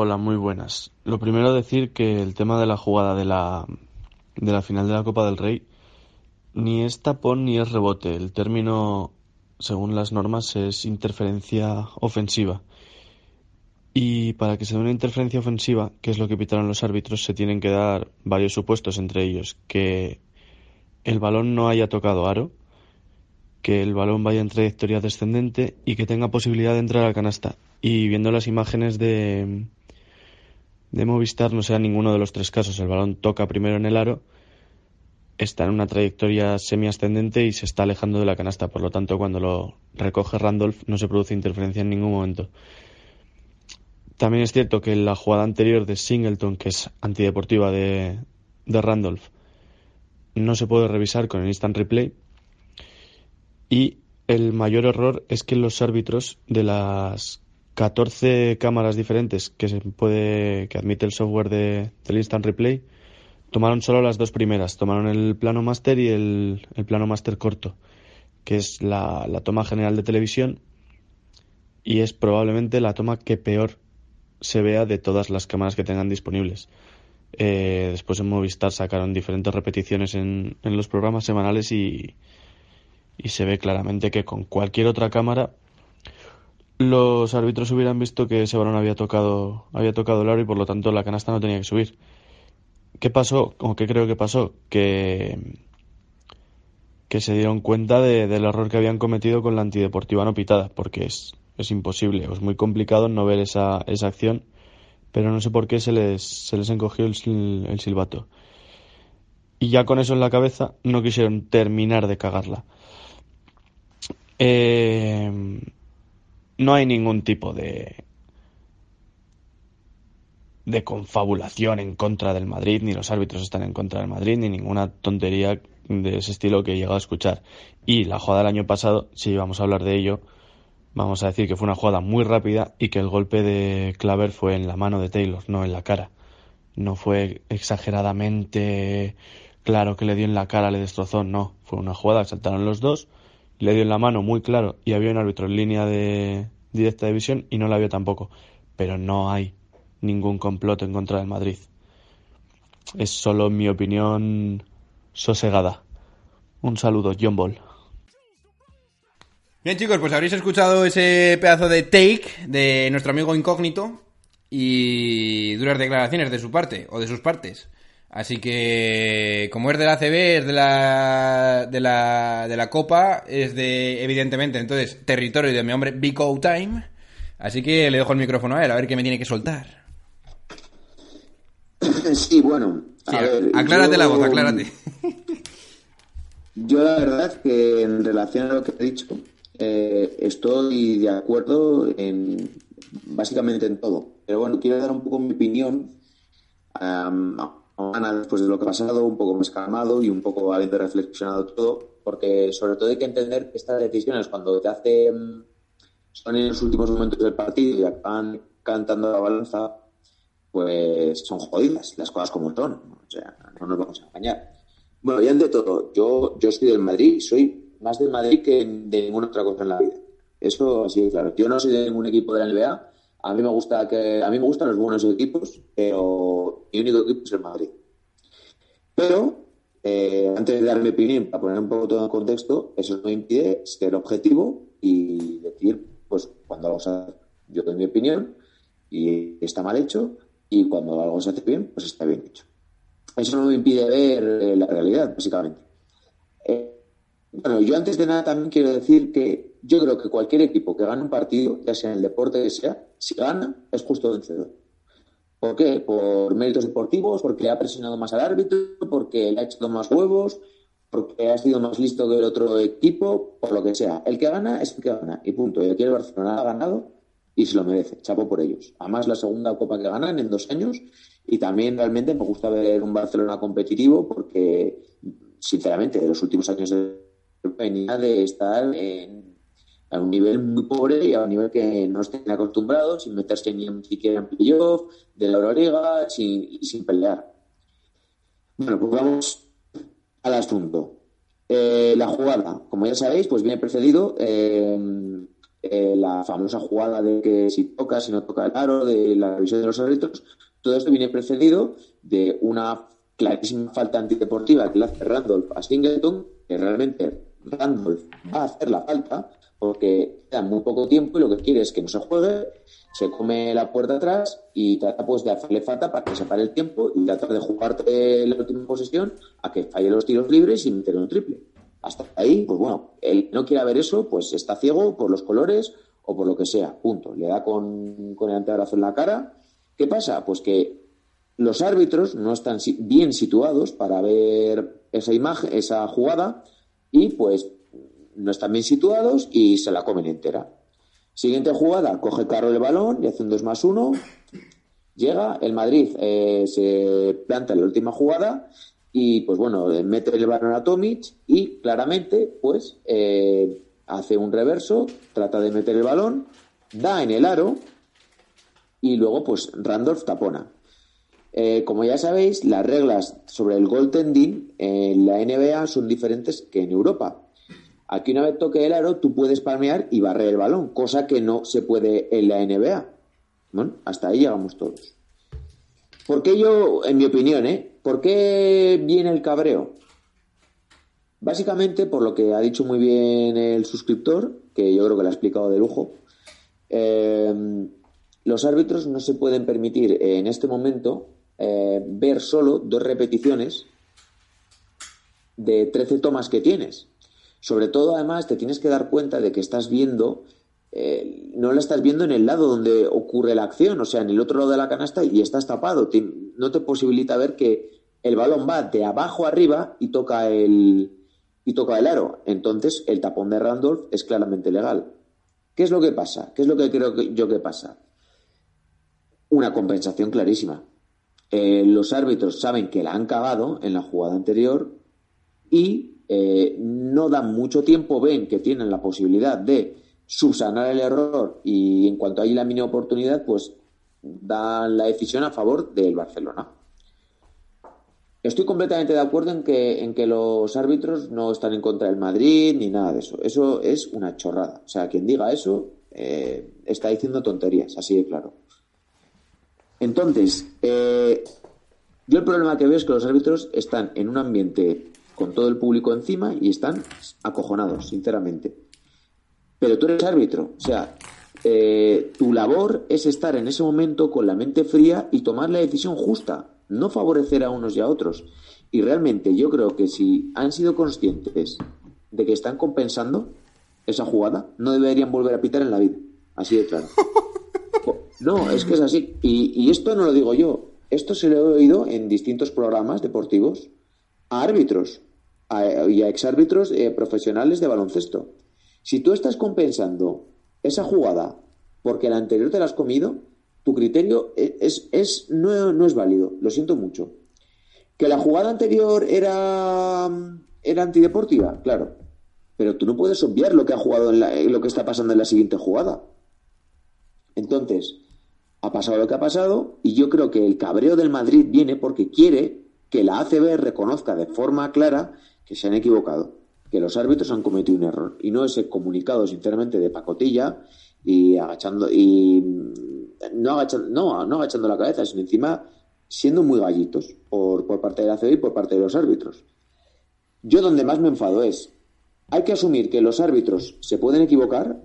[SPEAKER 5] Hola, muy buenas. Lo primero decir que el tema de la jugada de la, de la final de la Copa del Rey ni es tapón ni es rebote. El término, según las normas, es interferencia ofensiva. Y para que se dé una interferencia ofensiva, que es lo que pitaron los árbitros, se tienen que dar varios supuestos, entre ellos que el balón no haya tocado aro, que el balón vaya en trayectoria descendente y que tenga posibilidad de entrar a la canasta. Y viendo las imágenes de, de Movistar no sea ninguno de los tres casos. El balón toca primero en el aro, está en una trayectoria semi-ascendente y se está alejando de la canasta. Por lo tanto, cuando lo recoge Randolph no se produce interferencia en ningún momento. También es cierto que la jugada anterior de Singleton, que es antideportiva de, de Randolph, no se puede revisar con el instant replay. Y el mayor error es que los árbitros de las 14 cámaras diferentes que se puede que admite el software de, del instant replay tomaron solo las dos primeras. Tomaron el plano master y el, plano master corto que es la, toma general de televisión y es probablemente la toma que peor se vea de todas las cámaras que tengan disponibles. Eh, después en Movistar sacaron diferentes repeticiones en, en los programas semanales y, y se ve claramente que con cualquier otra cámara los árbitros hubieran visto que ese balón había tocado, había tocado el aro y por lo tanto la canasta no tenía que subir. ¿Qué pasó? ¿O qué creo que pasó? Que, que se dieron cuenta de, del error que habían cometido con la antideportiva no pitada, porque es, es imposible, es muy complicado no ver esa, esa acción, pero no sé por qué se les, se les encogió el, el silbato. Y ya con eso en la cabeza no quisieron terminar de cagarla. Eh, no hay ningún tipo de de confabulación en contra del Madrid, ni los árbitros están en contra del Madrid, ni ninguna tontería de ese estilo que he llegado a escuchar. Y la jugada del año pasado, si vamos a hablar de ello, vamos a decir que fue una jugada muy rápida y que el golpe de Claver fue en la mano de Taylor, no en la cara. No fue exageradamente claro que le dio en la cara, le destrozó, no. Fue una jugada, saltaron los dos le dio en la mano muy claro y había un árbitro en línea de directa de visión y no la vio tampoco. Pero no hay ningún complot en contra del Madrid. Es solo mi opinión sosegada. Un saludo, John Ball.
[SPEAKER 2] Bien chicos, pues habréis escuchado ese pedazo de take de nuestro amigo incógnito y duras declaraciones de su parte o de sus partes. Así que, como es de la CB, es de la, de la, de la Copa, es de, evidentemente, entonces, territorio de mi hombre Bico Time. Así que le dejo el micrófono a él, a ver qué me tiene que soltar.
[SPEAKER 3] Sí, bueno.
[SPEAKER 2] aclárate la voz, aclárate.
[SPEAKER 3] Yo la verdad que en relación a lo que he dicho, eh, estoy de acuerdo en básicamente en todo. Pero bueno, quiero dar un poco mi opinión después de lo que ha pasado, un poco más calmado y un poco habiendo reflexionado todo, porque sobre todo hay que entender que estas decisiones cuando te hacen, son en los últimos momentos del partido y acaban cantando la balanza, pues son jodidas, las cosas como son, o sea, no nos vamos a engañar. Bueno, y ante todo, yo, yo soy del Madrid soy más del Madrid que de ninguna otra cosa en la vida. Eso así claro. Yo no soy de ningún equipo de la NBA, a mí me gusta que a mí me gustan los buenos equipos, pero mi único equipo es el Madrid. Pero eh, antes de dar mi opinión, para poner un poco todo en contexto, eso no impide ser objetivo y decir, pues cuando algo se hace, yo doy mi opinión y está mal hecho, y cuando algo se hace bien, pues está bien hecho. Eso no me impide ver eh, la realidad, básicamente. Eh, bueno, yo antes de nada también quiero decir que yo creo que cualquier equipo que gane un partido, ya sea en el deporte que sea, si gana, es justo vencedor. ¿Por qué? Por méritos deportivos, porque ha presionado más al árbitro, porque le ha echado más huevos, porque ha sido más listo que el otro equipo, por lo que sea. El que gana es el que gana, y punto. Y aquí el Barcelona ha ganado y se lo merece. Chapo por ellos. Además, la segunda copa que ganan en dos años, y también realmente me gusta ver un Barcelona competitivo, porque, sinceramente, de los últimos años de venía de estar en, a un nivel muy pobre y a un nivel que no estén acostumbrados, sin meterse ni siquiera en playoff, de la Euroliga, sin, sin pelear. Bueno, pues vamos al asunto. Eh, la jugada, como ya sabéis, pues viene precedido eh, eh, la famosa jugada de que si toca, si no toca el aro, de la revisión de los árbitros. Todo esto viene precedido de una clarísima falta antideportiva que le hace Randolph a Singleton, que realmente Randolph va a hacer la falta porque queda muy poco tiempo y lo que quiere es que no se juegue. se come la puerta atrás y trata pues de hacerle falta para que se pare el tiempo y trata de jugarte la última posesión a que falle los tiros libres y meter un triple. Hasta ahí, pues bueno, él no quiere ver eso, pues está ciego por los colores o por lo que sea, punto. Le da con, con el antebrazo en la cara. ¿Qué pasa? Pues que los árbitros no están bien situados para ver esa imagen, esa jugada, y pues no están bien situados y se la comen entera. Siguiente jugada, coge Caro el balón y hace un 2 más 1. Llega, el Madrid eh, se planta en la última jugada y pues bueno, mete el balón a Tomic y claramente pues eh, hace un reverso, trata de meter el balón, da en el aro y luego pues Randolph tapona. Eh, como ya sabéis, las reglas sobre el goaltending en la NBA son diferentes que en Europa. Aquí una vez toque el aro, tú puedes palmear y barrer el balón, cosa que no se puede en la NBA. Bueno, hasta ahí llegamos todos. ¿Por qué yo, en mi opinión, eh? ¿Por qué viene el cabreo? Básicamente por lo que ha dicho muy bien el suscriptor, que yo creo que lo ha explicado de lujo. Eh, los árbitros no se pueden permitir en este momento eh, ver solo dos repeticiones de 13 tomas que tienes. Sobre todo, además, te tienes que dar cuenta de que estás viendo, eh, no la estás viendo en el lado donde ocurre la acción, o sea, en el otro lado de la canasta y estás tapado. no te posibilita ver que el balón va de abajo arriba y toca el, y toca el aro. Entonces, el tapón de Randolph es claramente legal. ¿Qué es lo que pasa? ¿Qué es lo que creo que yo que pasa? Una compensación clarísima. Eh, los árbitros saben que la han cagado en la jugada anterior y eh, no dan mucho tiempo, ven que tienen la posibilidad de subsanar el error y en cuanto hay la mínima oportunidad, pues dan la decisión a favor del Barcelona. Estoy completamente de acuerdo en que, en que los árbitros no están en contra del Madrid ni nada de eso. Eso es una chorrada. O sea, quien diga eso eh, está diciendo tonterías, así de claro. Entonces, eh, yo el problema que veo es que los árbitros están en un ambiente con todo el público encima y están acojonados, sinceramente. Pero tú eres árbitro, o sea, eh, tu labor es estar en ese momento con la mente fría y tomar la decisión justa, no favorecer a unos y a otros. Y realmente yo creo que si han sido conscientes de que están compensando esa jugada, no deberían volver a pitar en la vida. Así de claro. No, es que es así. Y, esto no lo digo yo. Esto se lo he oído en distintos programas deportivos a árbitros y a exárbitros eh, profesionales de baloncesto. Si tú estás compensando esa jugada porque la anterior te la has comido, tu criterio e, es, es, no, no, es válido. Lo siento mucho. Que la jugada anterior era, era antideportiva, claro. Pero tú no puedes obviar lo que ha jugado en lo que está pasando en la siguiente jugada. Entonces, ha pasado lo que ha pasado y yo creo que el cabreo del Madrid viene porque quiere que la ACB reconozca de forma clara que se han equivocado, que los árbitros han cometido un error y no ese comunicado sinceramente de pacotilla y agachando y no agachando, no, no agachando la cabeza, sino encima siendo muy gallitos por, por parte de la ACB y por parte de los árbitros. Yo donde más me enfado es, hay que asumir que los árbitros se pueden equivocar,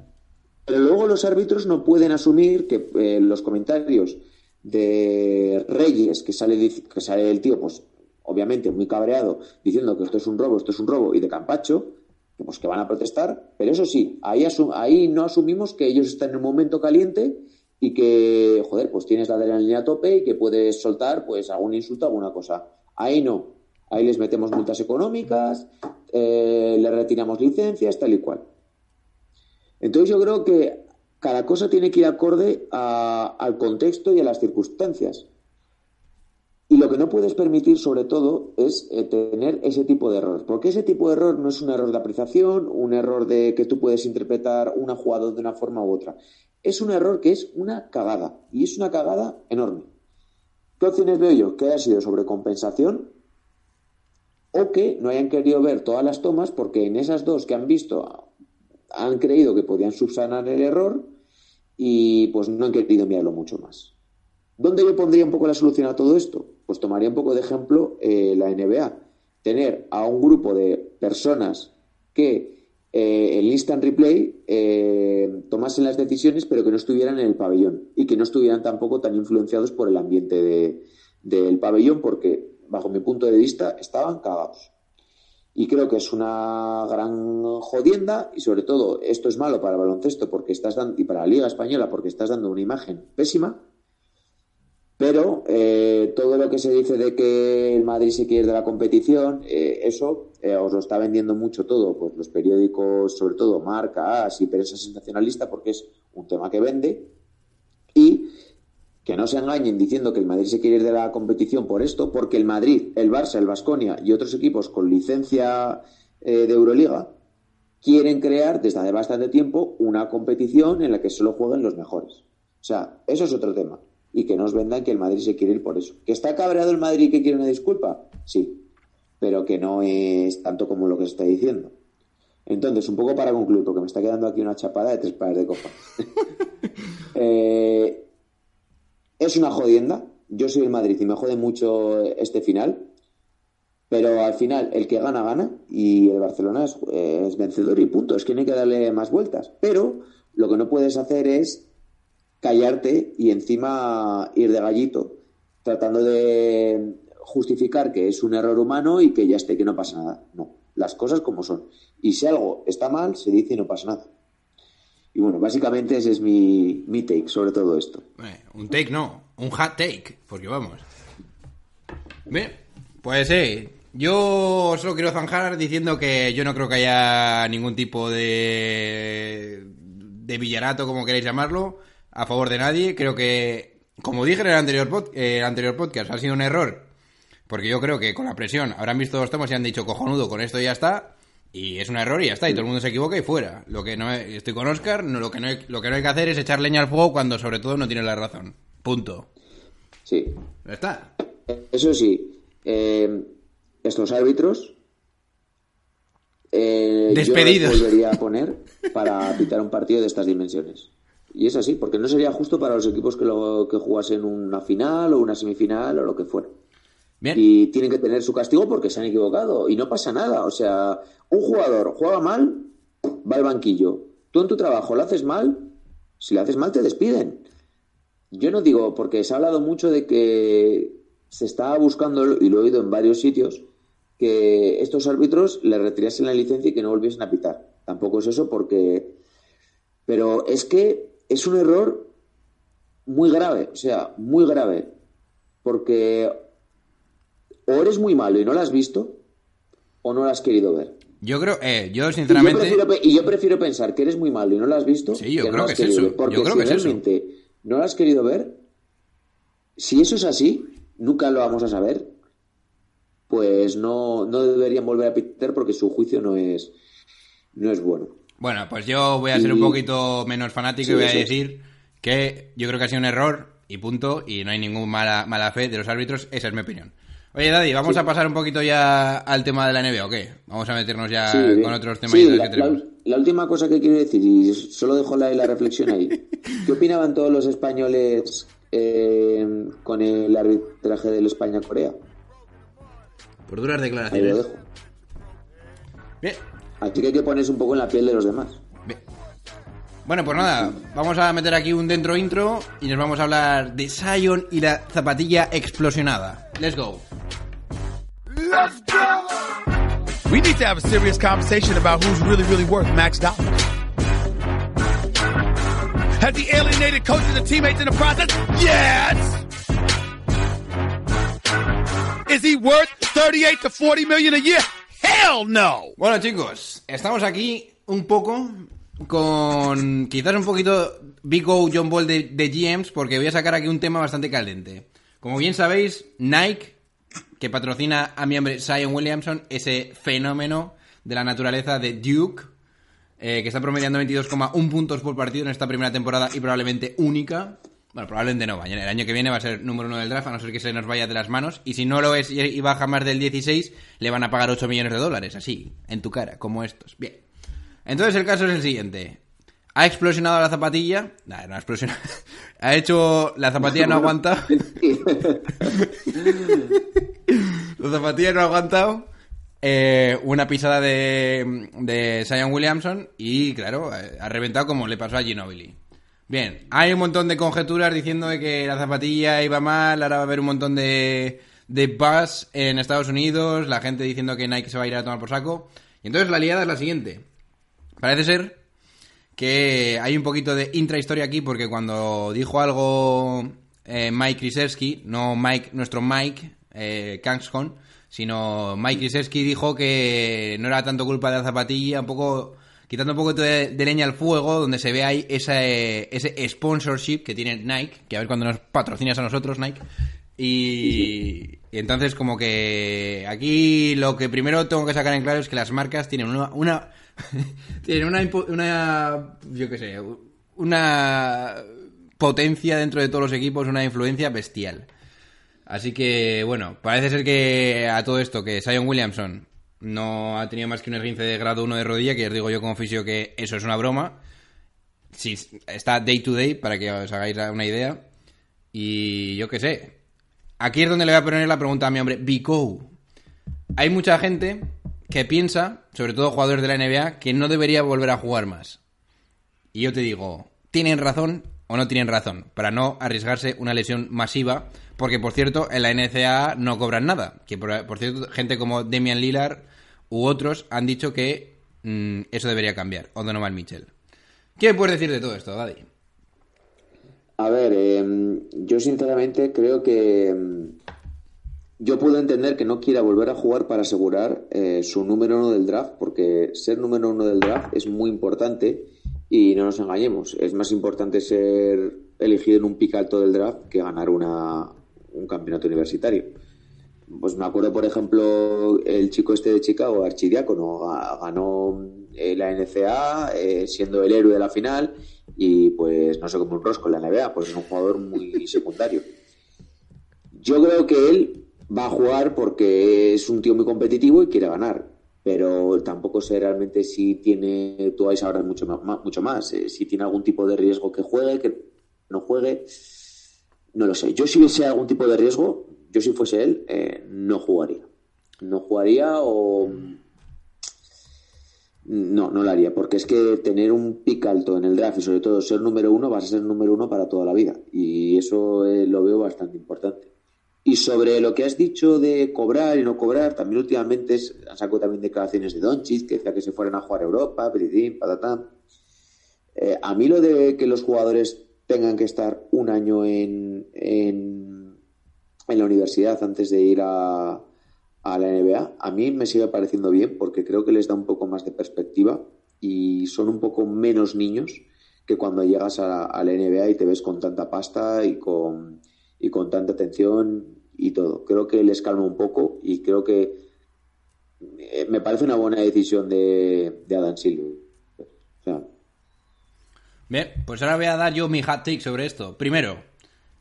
[SPEAKER 3] pero luego los árbitros no pueden asumir que eh, los comentarios de Reyes, que sale, que sale el tío, pues obviamente muy cabreado, diciendo que esto es un robo, esto es un robo, y de Campacho, que pues que van a protestar, pero eso sí, ahí, ahí no asumimos que ellos están en un momento caliente y que, joder, pues tienes la adrenalina a tope y que puedes soltar pues algún insulto, alguna cosa. Ahí no, ahí les metemos multas económicas, eh, le retiramos licencias, tal y cual. Entonces yo creo que cada cosa tiene que ir acorde al contexto y a las circunstancias. Y lo que no puedes permitir, sobre todo, es eh, tener ese tipo de error. Porque ese tipo de error no es un error de apreciación, un error de que tú puedes interpretar una jugada de una forma u otra. Es un error que es una cagada. Y es una cagada enorme. ¿Qué opciones veo yo? Que haya sido sobrecompensación o que no hayan querido ver todas las tomas porque en esas dos que han visto han creído que podían subsanar el error y pues no han querido mirarlo mucho más. ¿Dónde yo pondría un poco la solución a todo esto? Pues tomaría un poco de ejemplo eh, la NBA. Tener a un grupo de personas que eh, el instant replay eh, tomasen las decisiones, pero que no estuvieran en el pabellón y que no estuvieran tampoco tan influenciados por el ambiente de- del pabellón, porque bajo mi punto de vista estaban cagados. Y creo que es una gran jodienda y sobre todo esto es malo para el baloncesto porque estás dando y para la Liga Española porque estás dando una imagen pésima. Pero eh, todo lo que se dice de que el Madrid se quiere de la competición, eh, eso eh, os lo está vendiendo mucho todo, pues los periódicos, sobre todo Marca, AS y prensa sensacionalista, porque es un tema que vende. Y que no se engañen diciendo que el Madrid se quiere ir de la competición por esto, porque el Madrid, el Barça, el Vasconia y otros equipos con licencia de Euroliga quieren crear desde hace bastante tiempo una competición en la que solo jueguen los mejores. O sea, eso es otro tema. Y que nos vendan que el Madrid se quiere ir por eso. ¿Que está cabreado el Madrid y que quiere una disculpa? Sí. Pero que no es tanto como lo que se está diciendo. Entonces, un poco para concluir, porque me está quedando aquí una chapada de tres pares de copas. Eh, es una jodienda. Yo soy el Madrid y me jode mucho este final. Pero al final, el que gana, gana. Y el Barcelona es, es vencedor y punto. Es que no hay que darle más vueltas. Pero lo que no puedes hacer es callarte y encima ir de gallito, tratando de justificar que es un error humano y que ya esté, que no pasa nada. No, las cosas como son. Y si algo está mal, se dice y no pasa nada. Y bueno, básicamente ese es mi, mi take sobre todo esto.
[SPEAKER 2] Eh, un take no, un hot take, porque vamos. Bien, pues sí. Yo solo quiero zanjar diciendo que yo no creo que haya ningún tipo de. de villarato, como queréis llamarlo, a favor de nadie. Creo que, como dije en el anterior, pod- eh, el anterior podcast, ha sido un error. Porque yo creo que con la presión habrán visto los tomos y han dicho cojonudo, con esto ya está. Y es un error y ya está, y todo el mundo se equivoca y fuera. Lo que no estoy con Oscar, no, lo, que no hay, lo que no hay que hacer es echar leña al fuego cuando sobre todo no tiene la razón. Punto.
[SPEAKER 3] Sí,
[SPEAKER 2] Ya está.
[SPEAKER 3] Eso sí, eh, estos árbitros eh,
[SPEAKER 2] Despedidos.
[SPEAKER 3] yo los volvería a poner para pitar un partido de estas dimensiones. Y es así, porque no sería justo para los equipos que, lo, que jugasen una final o una semifinal o lo que fuera.
[SPEAKER 2] Bien.
[SPEAKER 3] Y tienen que tener su castigo porque se han equivocado. Y no pasa nada. O sea, un jugador juega mal, va al banquillo. Tú en tu trabajo lo haces mal, si lo haces mal te despiden. Yo no digo, porque se ha hablado mucho de que se está buscando, y lo he oído en varios sitios, que estos árbitros le retirasen la licencia y que no volviesen a pitar. Tampoco es eso porque... Pero es que es un error muy grave, o sea, muy grave. Porque o eres muy malo y no lo has visto, o no lo has querido ver.
[SPEAKER 2] Yo creo, eh, yo
[SPEAKER 3] Y yo,
[SPEAKER 2] sinceramente.
[SPEAKER 3] prefiero, y yo prefiero pensar que eres muy malo y no lo has visto.
[SPEAKER 2] Sí, yo
[SPEAKER 3] no
[SPEAKER 2] creo
[SPEAKER 3] lo
[SPEAKER 2] que
[SPEAKER 3] has
[SPEAKER 2] es
[SPEAKER 3] querido
[SPEAKER 2] eso.
[SPEAKER 3] ver. Porque
[SPEAKER 2] Yo creo
[SPEAKER 3] si
[SPEAKER 2] que es eso.
[SPEAKER 3] realmente no lo has querido ver, si eso es así, nunca lo vamos a saber. Pues no, no deberían volver a pitar porque su juicio no es, no es bueno.
[SPEAKER 2] Bueno, pues yo voy a ser un poquito menos fanático
[SPEAKER 3] Sí,
[SPEAKER 2] y voy a decir que yo creo que ha sido un error y punto, y no hay ninguna mala, mala fe de los árbitros, esa es mi opinión. Oye, Daddy, vamos a pasar un poquito ya al tema de la NBA, ¿o qué? Vamos a meternos ya
[SPEAKER 3] Sí,
[SPEAKER 2] con otros temas
[SPEAKER 3] Sí,
[SPEAKER 2] que
[SPEAKER 3] la,
[SPEAKER 2] tenemos.
[SPEAKER 3] la- la última cosa que quiero decir, y solo dejo la, la reflexión ahí. ¿Qué opinaban todos los españoles eh, con el arbitraje del España-Corea?
[SPEAKER 2] Por duras
[SPEAKER 3] Ahí lo
[SPEAKER 2] declaraciones.
[SPEAKER 3] dejo.
[SPEAKER 2] Bien,
[SPEAKER 3] Así que hay que ponerse un poco en la piel de los demás.
[SPEAKER 2] bien. Bueno, pues nada, vamos a meter aquí un dentro intro y nos vamos a hablar de Sion y la zapatilla explosionada. Let's go.
[SPEAKER 4] We need to have a serious conversation about who's really, really worth max dollars. Has he alienated coaches and teammates in the process? Yes! Is he worth 38 to 40 million a year? Hell no!
[SPEAKER 2] Bueno, chicos, estamos aquí un poco con quizás un poquito Big O John Ball de, de GMs porque voy a sacar aquí un tema bastante caliente. Como bien sabéis, Nike, que patrocina a mi hombre Zion Williamson, ese fenómeno de la naturaleza de Duke, eh, que está promediando 22,1 puntos por partido en esta primera temporada y probablemente única. Bueno, probablemente no, el año que viene va a ser número uno del draft, a no ser que se nos vaya de las manos. Y si no lo es y y baja más del 16, le van a pagar 8 millones de dólares, así, en tu cara, como estos. Bien. Entonces el caso es el siguiente. Ha explosionado la zapatilla. Nah, no ha explosionado. Ha hecho. La zapatilla no ha aguantado. la zapatilla no ha aguantado. eh, una pisada de, de Zion Williamson y, claro, eh, ha reventado como le pasó a Ginobili. Bien, hay un montón de conjeturas diciendo de que la zapatilla iba mal, ahora va a haber un montón de, de buzz en Estados Unidos, la gente diciendo que Nike se va a ir a tomar por saco. Y entonces la liada es la siguiente. Parece ser que hay un poquito de intrahistoria aquí porque cuando dijo algo eh, Mike Krzyzewski, no Mike, nuestro Mike eh, sino Mike Krzyzewski dijo que no era tanto culpa de la zapatilla, un poco quitando un poco de, leña al fuego, donde se ve ahí ese, ese sponsorship que tiene Nike, que a ver cuando nos patrocinas a nosotros, Nike. Y, y entonces como que aquí lo que primero tengo que sacar en claro es que las marcas tienen una, tienen una, una yo qué sé, una potencia dentro de todos los equipos, una influencia bestial. Así que, bueno, parece ser que a todo esto, que Zion Williamson no ha tenido más que un esguince de grado 1 de rodilla, que os digo yo como fisio que eso es una broma. Sí, está day to day, para que os hagáis una idea. Y yo qué sé. Aquí es donde le voy a poner la pregunta a mi hombre. Bico. Hay mucha gente que piensa, sobre todo jugadores de la NBA, que no debería volver a jugar más. Y yo te digo, ¿tienen razón o no tienen razón? Para no arriesgarse una lesión masiva, porque por cierto, en la NCAA no cobran nada. Que por, por cierto, gente como Damian Lillard u otros han dicho que mm, eso debería cambiar. O Donovan Mitchell. ¿Qué puedes decir de todo esto, Daddy?
[SPEAKER 3] A ver, eh, yo sinceramente creo que mm, yo puedo entender que no quiera volver a jugar para asegurar eh, su número uno del draft, porque ser número uno del draft es muy importante y no nos engañemos, es más importante ser elegido en un pick alto del draft que ganar una, un campeonato universitario. Pues me acuerdo, por ejemplo, el chico este de Chicago, Archidiácono, ga- ganó eh, la NCA eh, siendo el héroe de la final y pues no sé cómo un rosco en la NBA, pues es un jugador muy secundario. Yo creo que él va a jugar porque es un tío muy competitivo y quiere ganar, pero tampoco sé realmente si tiene, tú vais a hablar mucho más, mucho más eh, si tiene algún tipo de riesgo que juegue, que no juegue, no lo sé. Yo si hubiese algún tipo de riesgo, yo si fuese él, eh, no jugaría. No jugaría o... No, no lo haría, porque es que tener un pick alto en el draft y sobre todo ser número uno, vas a ser número uno para toda la vida. Y eso eh, lo veo bastante importante. Y sobre lo que has dicho de cobrar y no cobrar, también últimamente han sacado también declaraciones de Doncic que decía que se fueran a jugar a Europa, piritín, patatán. Eh, a mí lo de que los jugadores tengan que estar un año en, en la universidad antes de ir a, a la NBA, a mí me sigue pareciendo bien porque creo que les da un poco más de perspectiva y son un poco menos niños que cuando llegas a, la NBA y te ves con tanta pasta y con, y con tanta atención y todo. Creo que les calma un poco y creo que eh, me parece una buena decisión de, Adam Silver.
[SPEAKER 2] Bien, pues ahora voy a dar yo mi hot take sobre esto. Primero,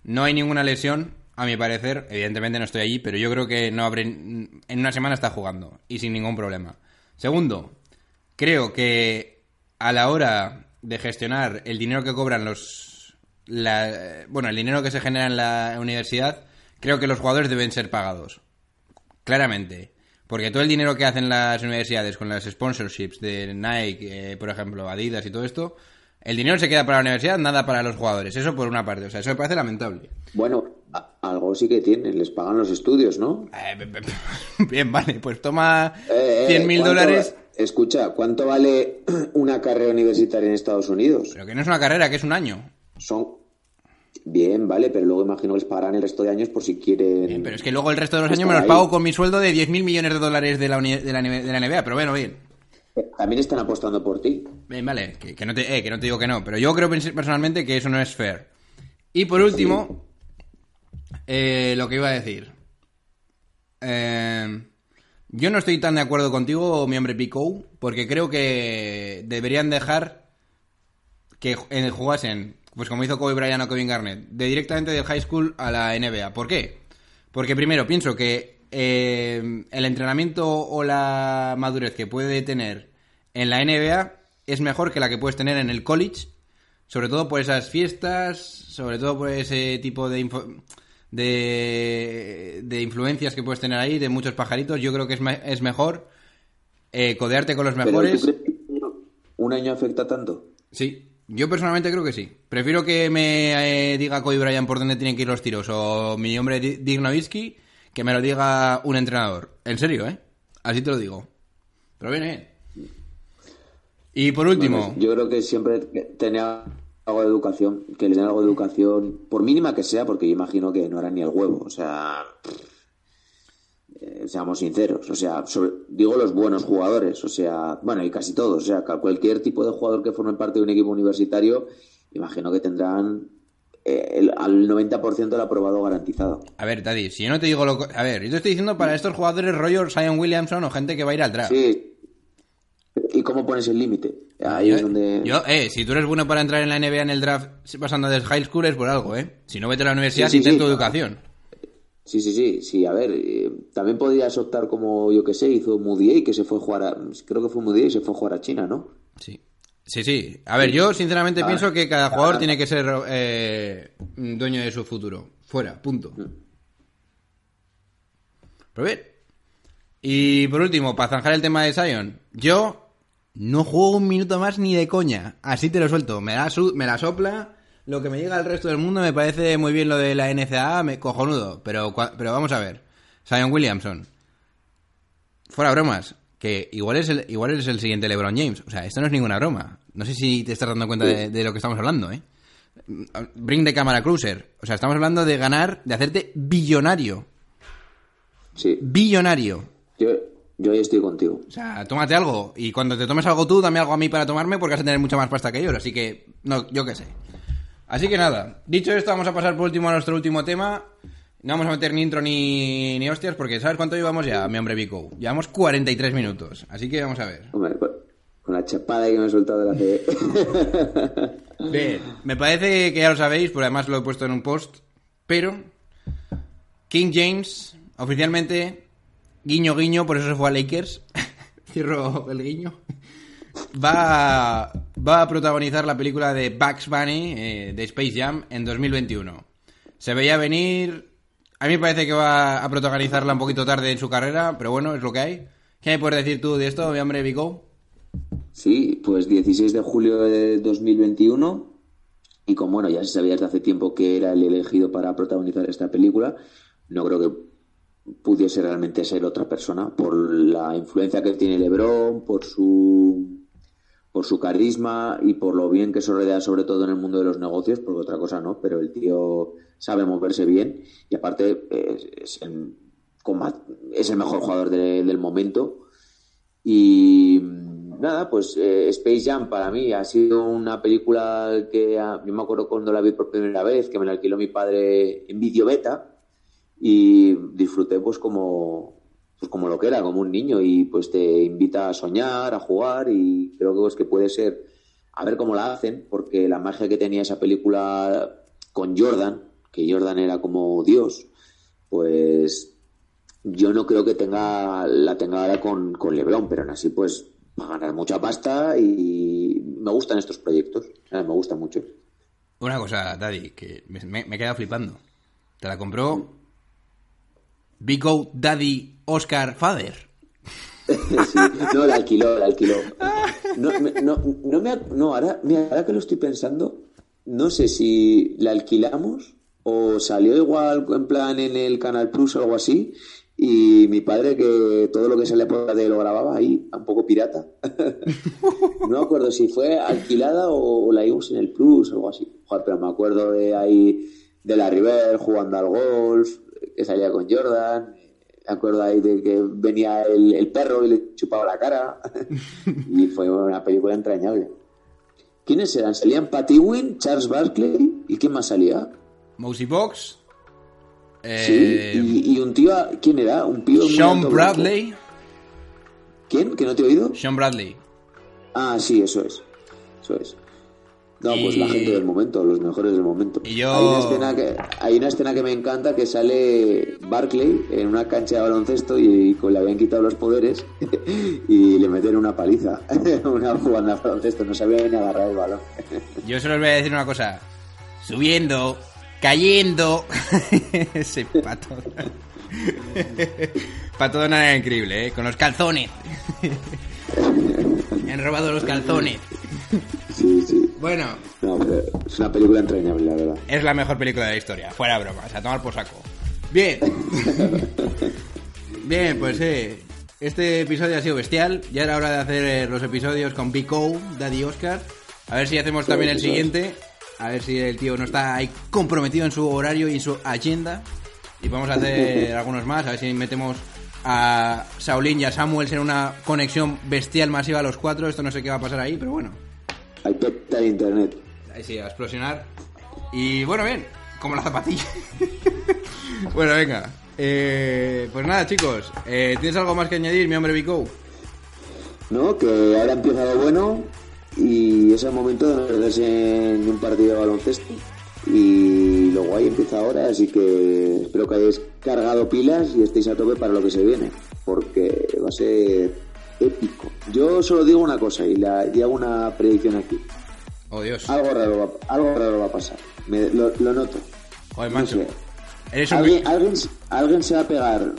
[SPEAKER 2] no hay ninguna lesión, a mi parecer. Evidentemente no estoy allí, pero yo creo que no abre. En una semana está jugando y sin ningún problema. Segundo, creo que a la hora de gestionar el dinero que cobran los. bueno, el dinero que se genera en la universidad, creo que los jugadores deben ser pagados. Claramente. Porque todo el dinero que hacen las universidades con las sponsorships de Nike, eh, por ejemplo, Adidas y todo esto, el dinero se queda para la universidad, nada para los jugadores. Eso por una parte. O sea, eso me parece lamentable.
[SPEAKER 3] bueno, algo sí que tienen, les pagan los estudios, ¿no?
[SPEAKER 2] Eh, Bien, vale, pues toma
[SPEAKER 3] Eh, eh,
[SPEAKER 2] 100 mil
[SPEAKER 3] ¿cuánto
[SPEAKER 2] dólares.
[SPEAKER 3] Escucha, ¿cuánto vale una carrera universitaria en Estados Unidos?
[SPEAKER 2] Pero que no es una carrera, que es un año.
[SPEAKER 3] Son. Bien, vale, pero luego imagino que les pagarán el resto de años por si quieren.
[SPEAKER 2] Bien, pero es que luego el resto de los años me los
[SPEAKER 3] ahí.
[SPEAKER 2] pago con mi sueldo de 10.000 millones de dólares de la, uni- de, la, de la NBA. Pero bueno, bien.
[SPEAKER 3] También están apostando por ti.
[SPEAKER 2] Bien, vale, que, que no te, eh, que no te digo que no, pero yo creo personalmente que eso no es fair. Y por último, eh, lo que iba a decir. Eh, yo no estoy tan de acuerdo contigo, mi hombre Pico, porque creo que deberían dejar que ju- jugasen, pues como hizo Kobe Bryant o Kevin Garnett, de directamente del high school a la NBA. ¿Por qué? Porque primero pienso que eh, el entrenamiento o la madurez que puede tener en la NBA es mejor que la que puedes tener en el college, sobre todo por esas fiestas, sobre todo por ese tipo de, info- de, de influencias que puedes tener ahí, de muchos pajaritos, yo creo que es, me- es mejor eh, codearte con los
[SPEAKER 3] Pero
[SPEAKER 2] mejores.
[SPEAKER 3] ¿tú crees que un año afecta tanto?
[SPEAKER 2] Sí, yo personalmente creo que sí. Prefiero que me eh, diga Cody Bryan por dónde tienen que ir los tiros o mi hombre Di- Dick Nowitzki que me lo diga un entrenador. En serio, ¿eh? Así te lo digo. Pero bien, ¿eh? Y por último,
[SPEAKER 3] Bueno, yo creo que siempre tenía algo de educación, que le den algo de educación, por mínima que sea, porque yo imagino que no era ni el huevo, o sea, eh, seamos sinceros, o sea, sobre- digo los buenos jugadores, o sea, bueno, y casi todos, o sea, cualquier tipo de jugador que forme parte de un equipo universitario, imagino que tendrán eh, el- al 90% del aprobado garantizado.
[SPEAKER 2] a ver, Daddy, si yo no te digo lo... A ver, yo te estoy diciendo para estos jugadores rollo Zion Williamson o gente que va a ir al draft.
[SPEAKER 3] Sí. ¿Y cómo pones el límite? Ahí
[SPEAKER 2] Yo,
[SPEAKER 3] es donde...
[SPEAKER 2] yo, eh, si tú eres bueno para entrar en la NBA en el draft pasando de high school es por algo, ¿eh? Si no vete a la universidad,
[SPEAKER 3] Sí, sí,
[SPEAKER 2] intento
[SPEAKER 3] sí.
[SPEAKER 2] educación.
[SPEAKER 3] Sí, sí, sí, sí, a ver, eh, también podrías optar como, yo que sé, hizo Moody que se fue a jugar a, creo que fue Moody y se fue a jugar a China, ¿no?
[SPEAKER 2] Sí. Sí, sí. A ver, yo sinceramente
[SPEAKER 3] Ah.
[SPEAKER 2] pienso que cada jugador tiene que ser eh, dueño de su futuro. Fuera, punto. Pero bien. Y por último, para zanjar el tema de Zion, yo no juego un minuto más ni de coña. Así te lo suelto. Me la, su- me la sopla. Lo que me llega al resto del mundo me parece muy bien lo de la NCAA, me cojonudo. Pero, pero vamos a ver. Zion Williamson. Fuera bromas. Que igual es, el, igual es el siguiente LeBron James. O sea, esto no es ninguna broma. No sé si te estás dando cuenta de, de lo que estamos hablando, ¿eh? Bring the camera cruiser. O sea, estamos hablando de ganar, de hacerte billonario.
[SPEAKER 3] Sí,
[SPEAKER 2] Billonario.
[SPEAKER 3] yo, yo ahí estoy contigo.
[SPEAKER 2] O sea, tómate algo. Y cuando te tomes algo tú, dame algo a mí para tomarme porque vas a tener mucha más pasta que ellos. Así que, no, yo qué sé. Así que nada. Dicho esto, vamos a pasar por último a nuestro último tema. No vamos a meter ni intro ni, ni hostias porque ¿sabes cuánto llevamos ya, mi hombre Vico? Llevamos 43 minutos. Así que vamos a ver.
[SPEAKER 3] Hombre, con, con la chapada que me he soltado de la CB.
[SPEAKER 2] Bien, me parece que ya lo sabéis, porque además lo he puesto en un post, pero King James, oficialmente, guiño guiño, por eso se fue a Lakers, cierro el guiño, va, a protagonizar la película de Bugs Bunny, eh, de Space Jam, en 2021. Se veía venir, a mí me parece que va a protagonizarla un poquito tarde en su carrera, pero bueno, es lo que hay. ¿Qué me puedes decir tú de esto, mi hombre Vico?
[SPEAKER 3] sí, pues 16 de julio de 2021. Y como bueno, ya se sabía desde hace tiempo que era el elegido para protagonizar esta película, no creo que pudiese realmente ser otra persona por la influencia que tiene LeBron, por su por su carisma y por lo bien que se rodea sobre todo en el mundo de los negocios, porque otra cosa no, pero el tío sabe moverse bien y aparte es, el, es el mejor jugador de- del momento. Y nada, pues eh, Space Jam para mí ha sido una película que ah, yo me acuerdo cuando la vi por primera vez, que me la alquiló mi padre en vídeo beta y disfruté pues como pues como lo que era, como un niño y pues te invita a soñar, a jugar y creo que pues que puede ser a ver cómo la hacen porque la magia que tenía esa película con Jordan, que Jordan era como Dios, pues yo no creo que tenga la tenga ahora con, con LeBron, pero aún así pues va a ganar mucha pasta y me gustan estos proyectos, me gusta mucho.
[SPEAKER 2] Una cosa, Daddy, que me he quedado flipando. Te la compró Vico Daddy Oscar Father.
[SPEAKER 3] Sí, no, la alquiló, la alquiló. No, me- no, no, me, no ahora, mira, ahora que lo estoy pensando, no sé si la alquilamos o salió igual en plan en el Canal Plus o algo así. Y mi padre, que todo lo que se le de lo grababa ahí, un poco pirata. no me acuerdo si fue alquilada o, o la vimos en el Plus o algo así. Joder, pero me acuerdo de ahí, de la River jugando al golf, que salía con Jordan. Me acuerdo ahí de que venía el, el perro y le chupaba la cara. y fue una película entrañable. ¿Quiénes eran? Salían Patty Wynn, Charles Barkley y ¿quién más salía?
[SPEAKER 2] Mousy Box. eh,
[SPEAKER 3] Sí, y, y un tío, ¿quién era? Un tío.
[SPEAKER 2] Sean Bradley.
[SPEAKER 3] blanco. ¿Quién? ¿Que no te he oído?
[SPEAKER 2] Sean Bradley.
[SPEAKER 3] Ah, sí, eso es. Eso es. No, pues la gente del momento, los mejores del momento.
[SPEAKER 2] Y yo-
[SPEAKER 3] Hay una, escena que, hay una escena que me encanta que sale Barclay en una cancha de baloncesto y, le habían quitado los poderes y le meten una paliza. una jugando a baloncesto, no sabía ni agarrar el balón.
[SPEAKER 2] Yo solo os voy a decir una cosa. Subiendo. cayendo. Ese pato. pato nada increíble, ¿eh? Con los calzones. Me han robado los calzones.
[SPEAKER 3] Sí, sí.
[SPEAKER 2] Bueno,
[SPEAKER 3] No, pero es una película entrañable, la verdad.
[SPEAKER 2] es la mejor película de la historia. Fuera bromas, a tomar por saco. Bien. Bien, pues eh, este episodio ha sido bestial. Ya era hora de hacer eh, los episodios con Big O, Daddy Oscar. A ver si hacemos también el siguiente. A ver si el tío no está ahí comprometido en su horario y en su agenda. Y vamos a hacer algunos más. A ver si metemos a Saulín y a Samuels en una conexión bestial masiva a los cuatro. Esto no sé qué va a pasar ahí, pero bueno.
[SPEAKER 3] Hay peta de internet.
[SPEAKER 2] Ahí sí, a explosionar. Y bueno, bien, como la zapatilla. bueno, venga. Eh, pues nada, chicos. eh, ¿Tienes algo más que añadir, mi hombre Vico?
[SPEAKER 3] ¿No? Que ahora empieza lo bueno y es el momento de no perderse en un partido de baloncesto. Y lo guay empieza ahora, así que espero que hayáis cargado pilas y estéis a tope para lo que se viene, porque va a ser épico. Yo solo digo una cosa y, la, y hago una predicción aquí.
[SPEAKER 2] Oh, Dios.
[SPEAKER 3] Algo raro va, algo raro va a pasar. Me- lo, lo noto.
[SPEAKER 2] Joder,
[SPEAKER 3] No
[SPEAKER 2] macho. Eres un...
[SPEAKER 3] ¿Alguien, alguien, alguien se va a pegar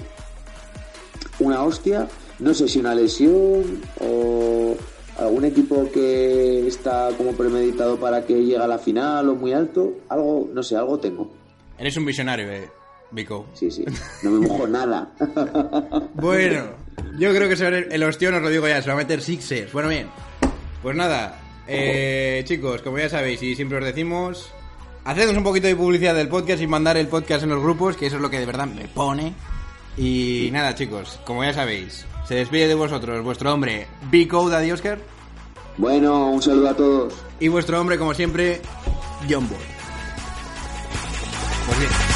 [SPEAKER 3] una hostia, no sé si una lesión o algún equipo que está como premeditado para que llegue a la final o muy alto, algo, no sé, algo tengo.
[SPEAKER 2] Eres un visionario, eh, Vico.
[SPEAKER 3] Sí, sí, no me mojo nada.
[SPEAKER 2] Bueno, yo creo que se va a ver el ostión, os lo digo ya, se va a meter sixes. Bueno, bien. Pues nada, eh, chicos, como ya sabéis y siempre os decimos, hacednos un poquito de publicidad del podcast y mandar el podcast en los grupos, que eso es lo que de verdad me pone. Y nada, chicos, como ya sabéis, se despide de vosotros vuestro hombre, Vico Daddy Oscar,
[SPEAKER 3] Bueno, un saludo a todos.
[SPEAKER 2] y vuestro hombre, como siempre, John Boy. Pues bien.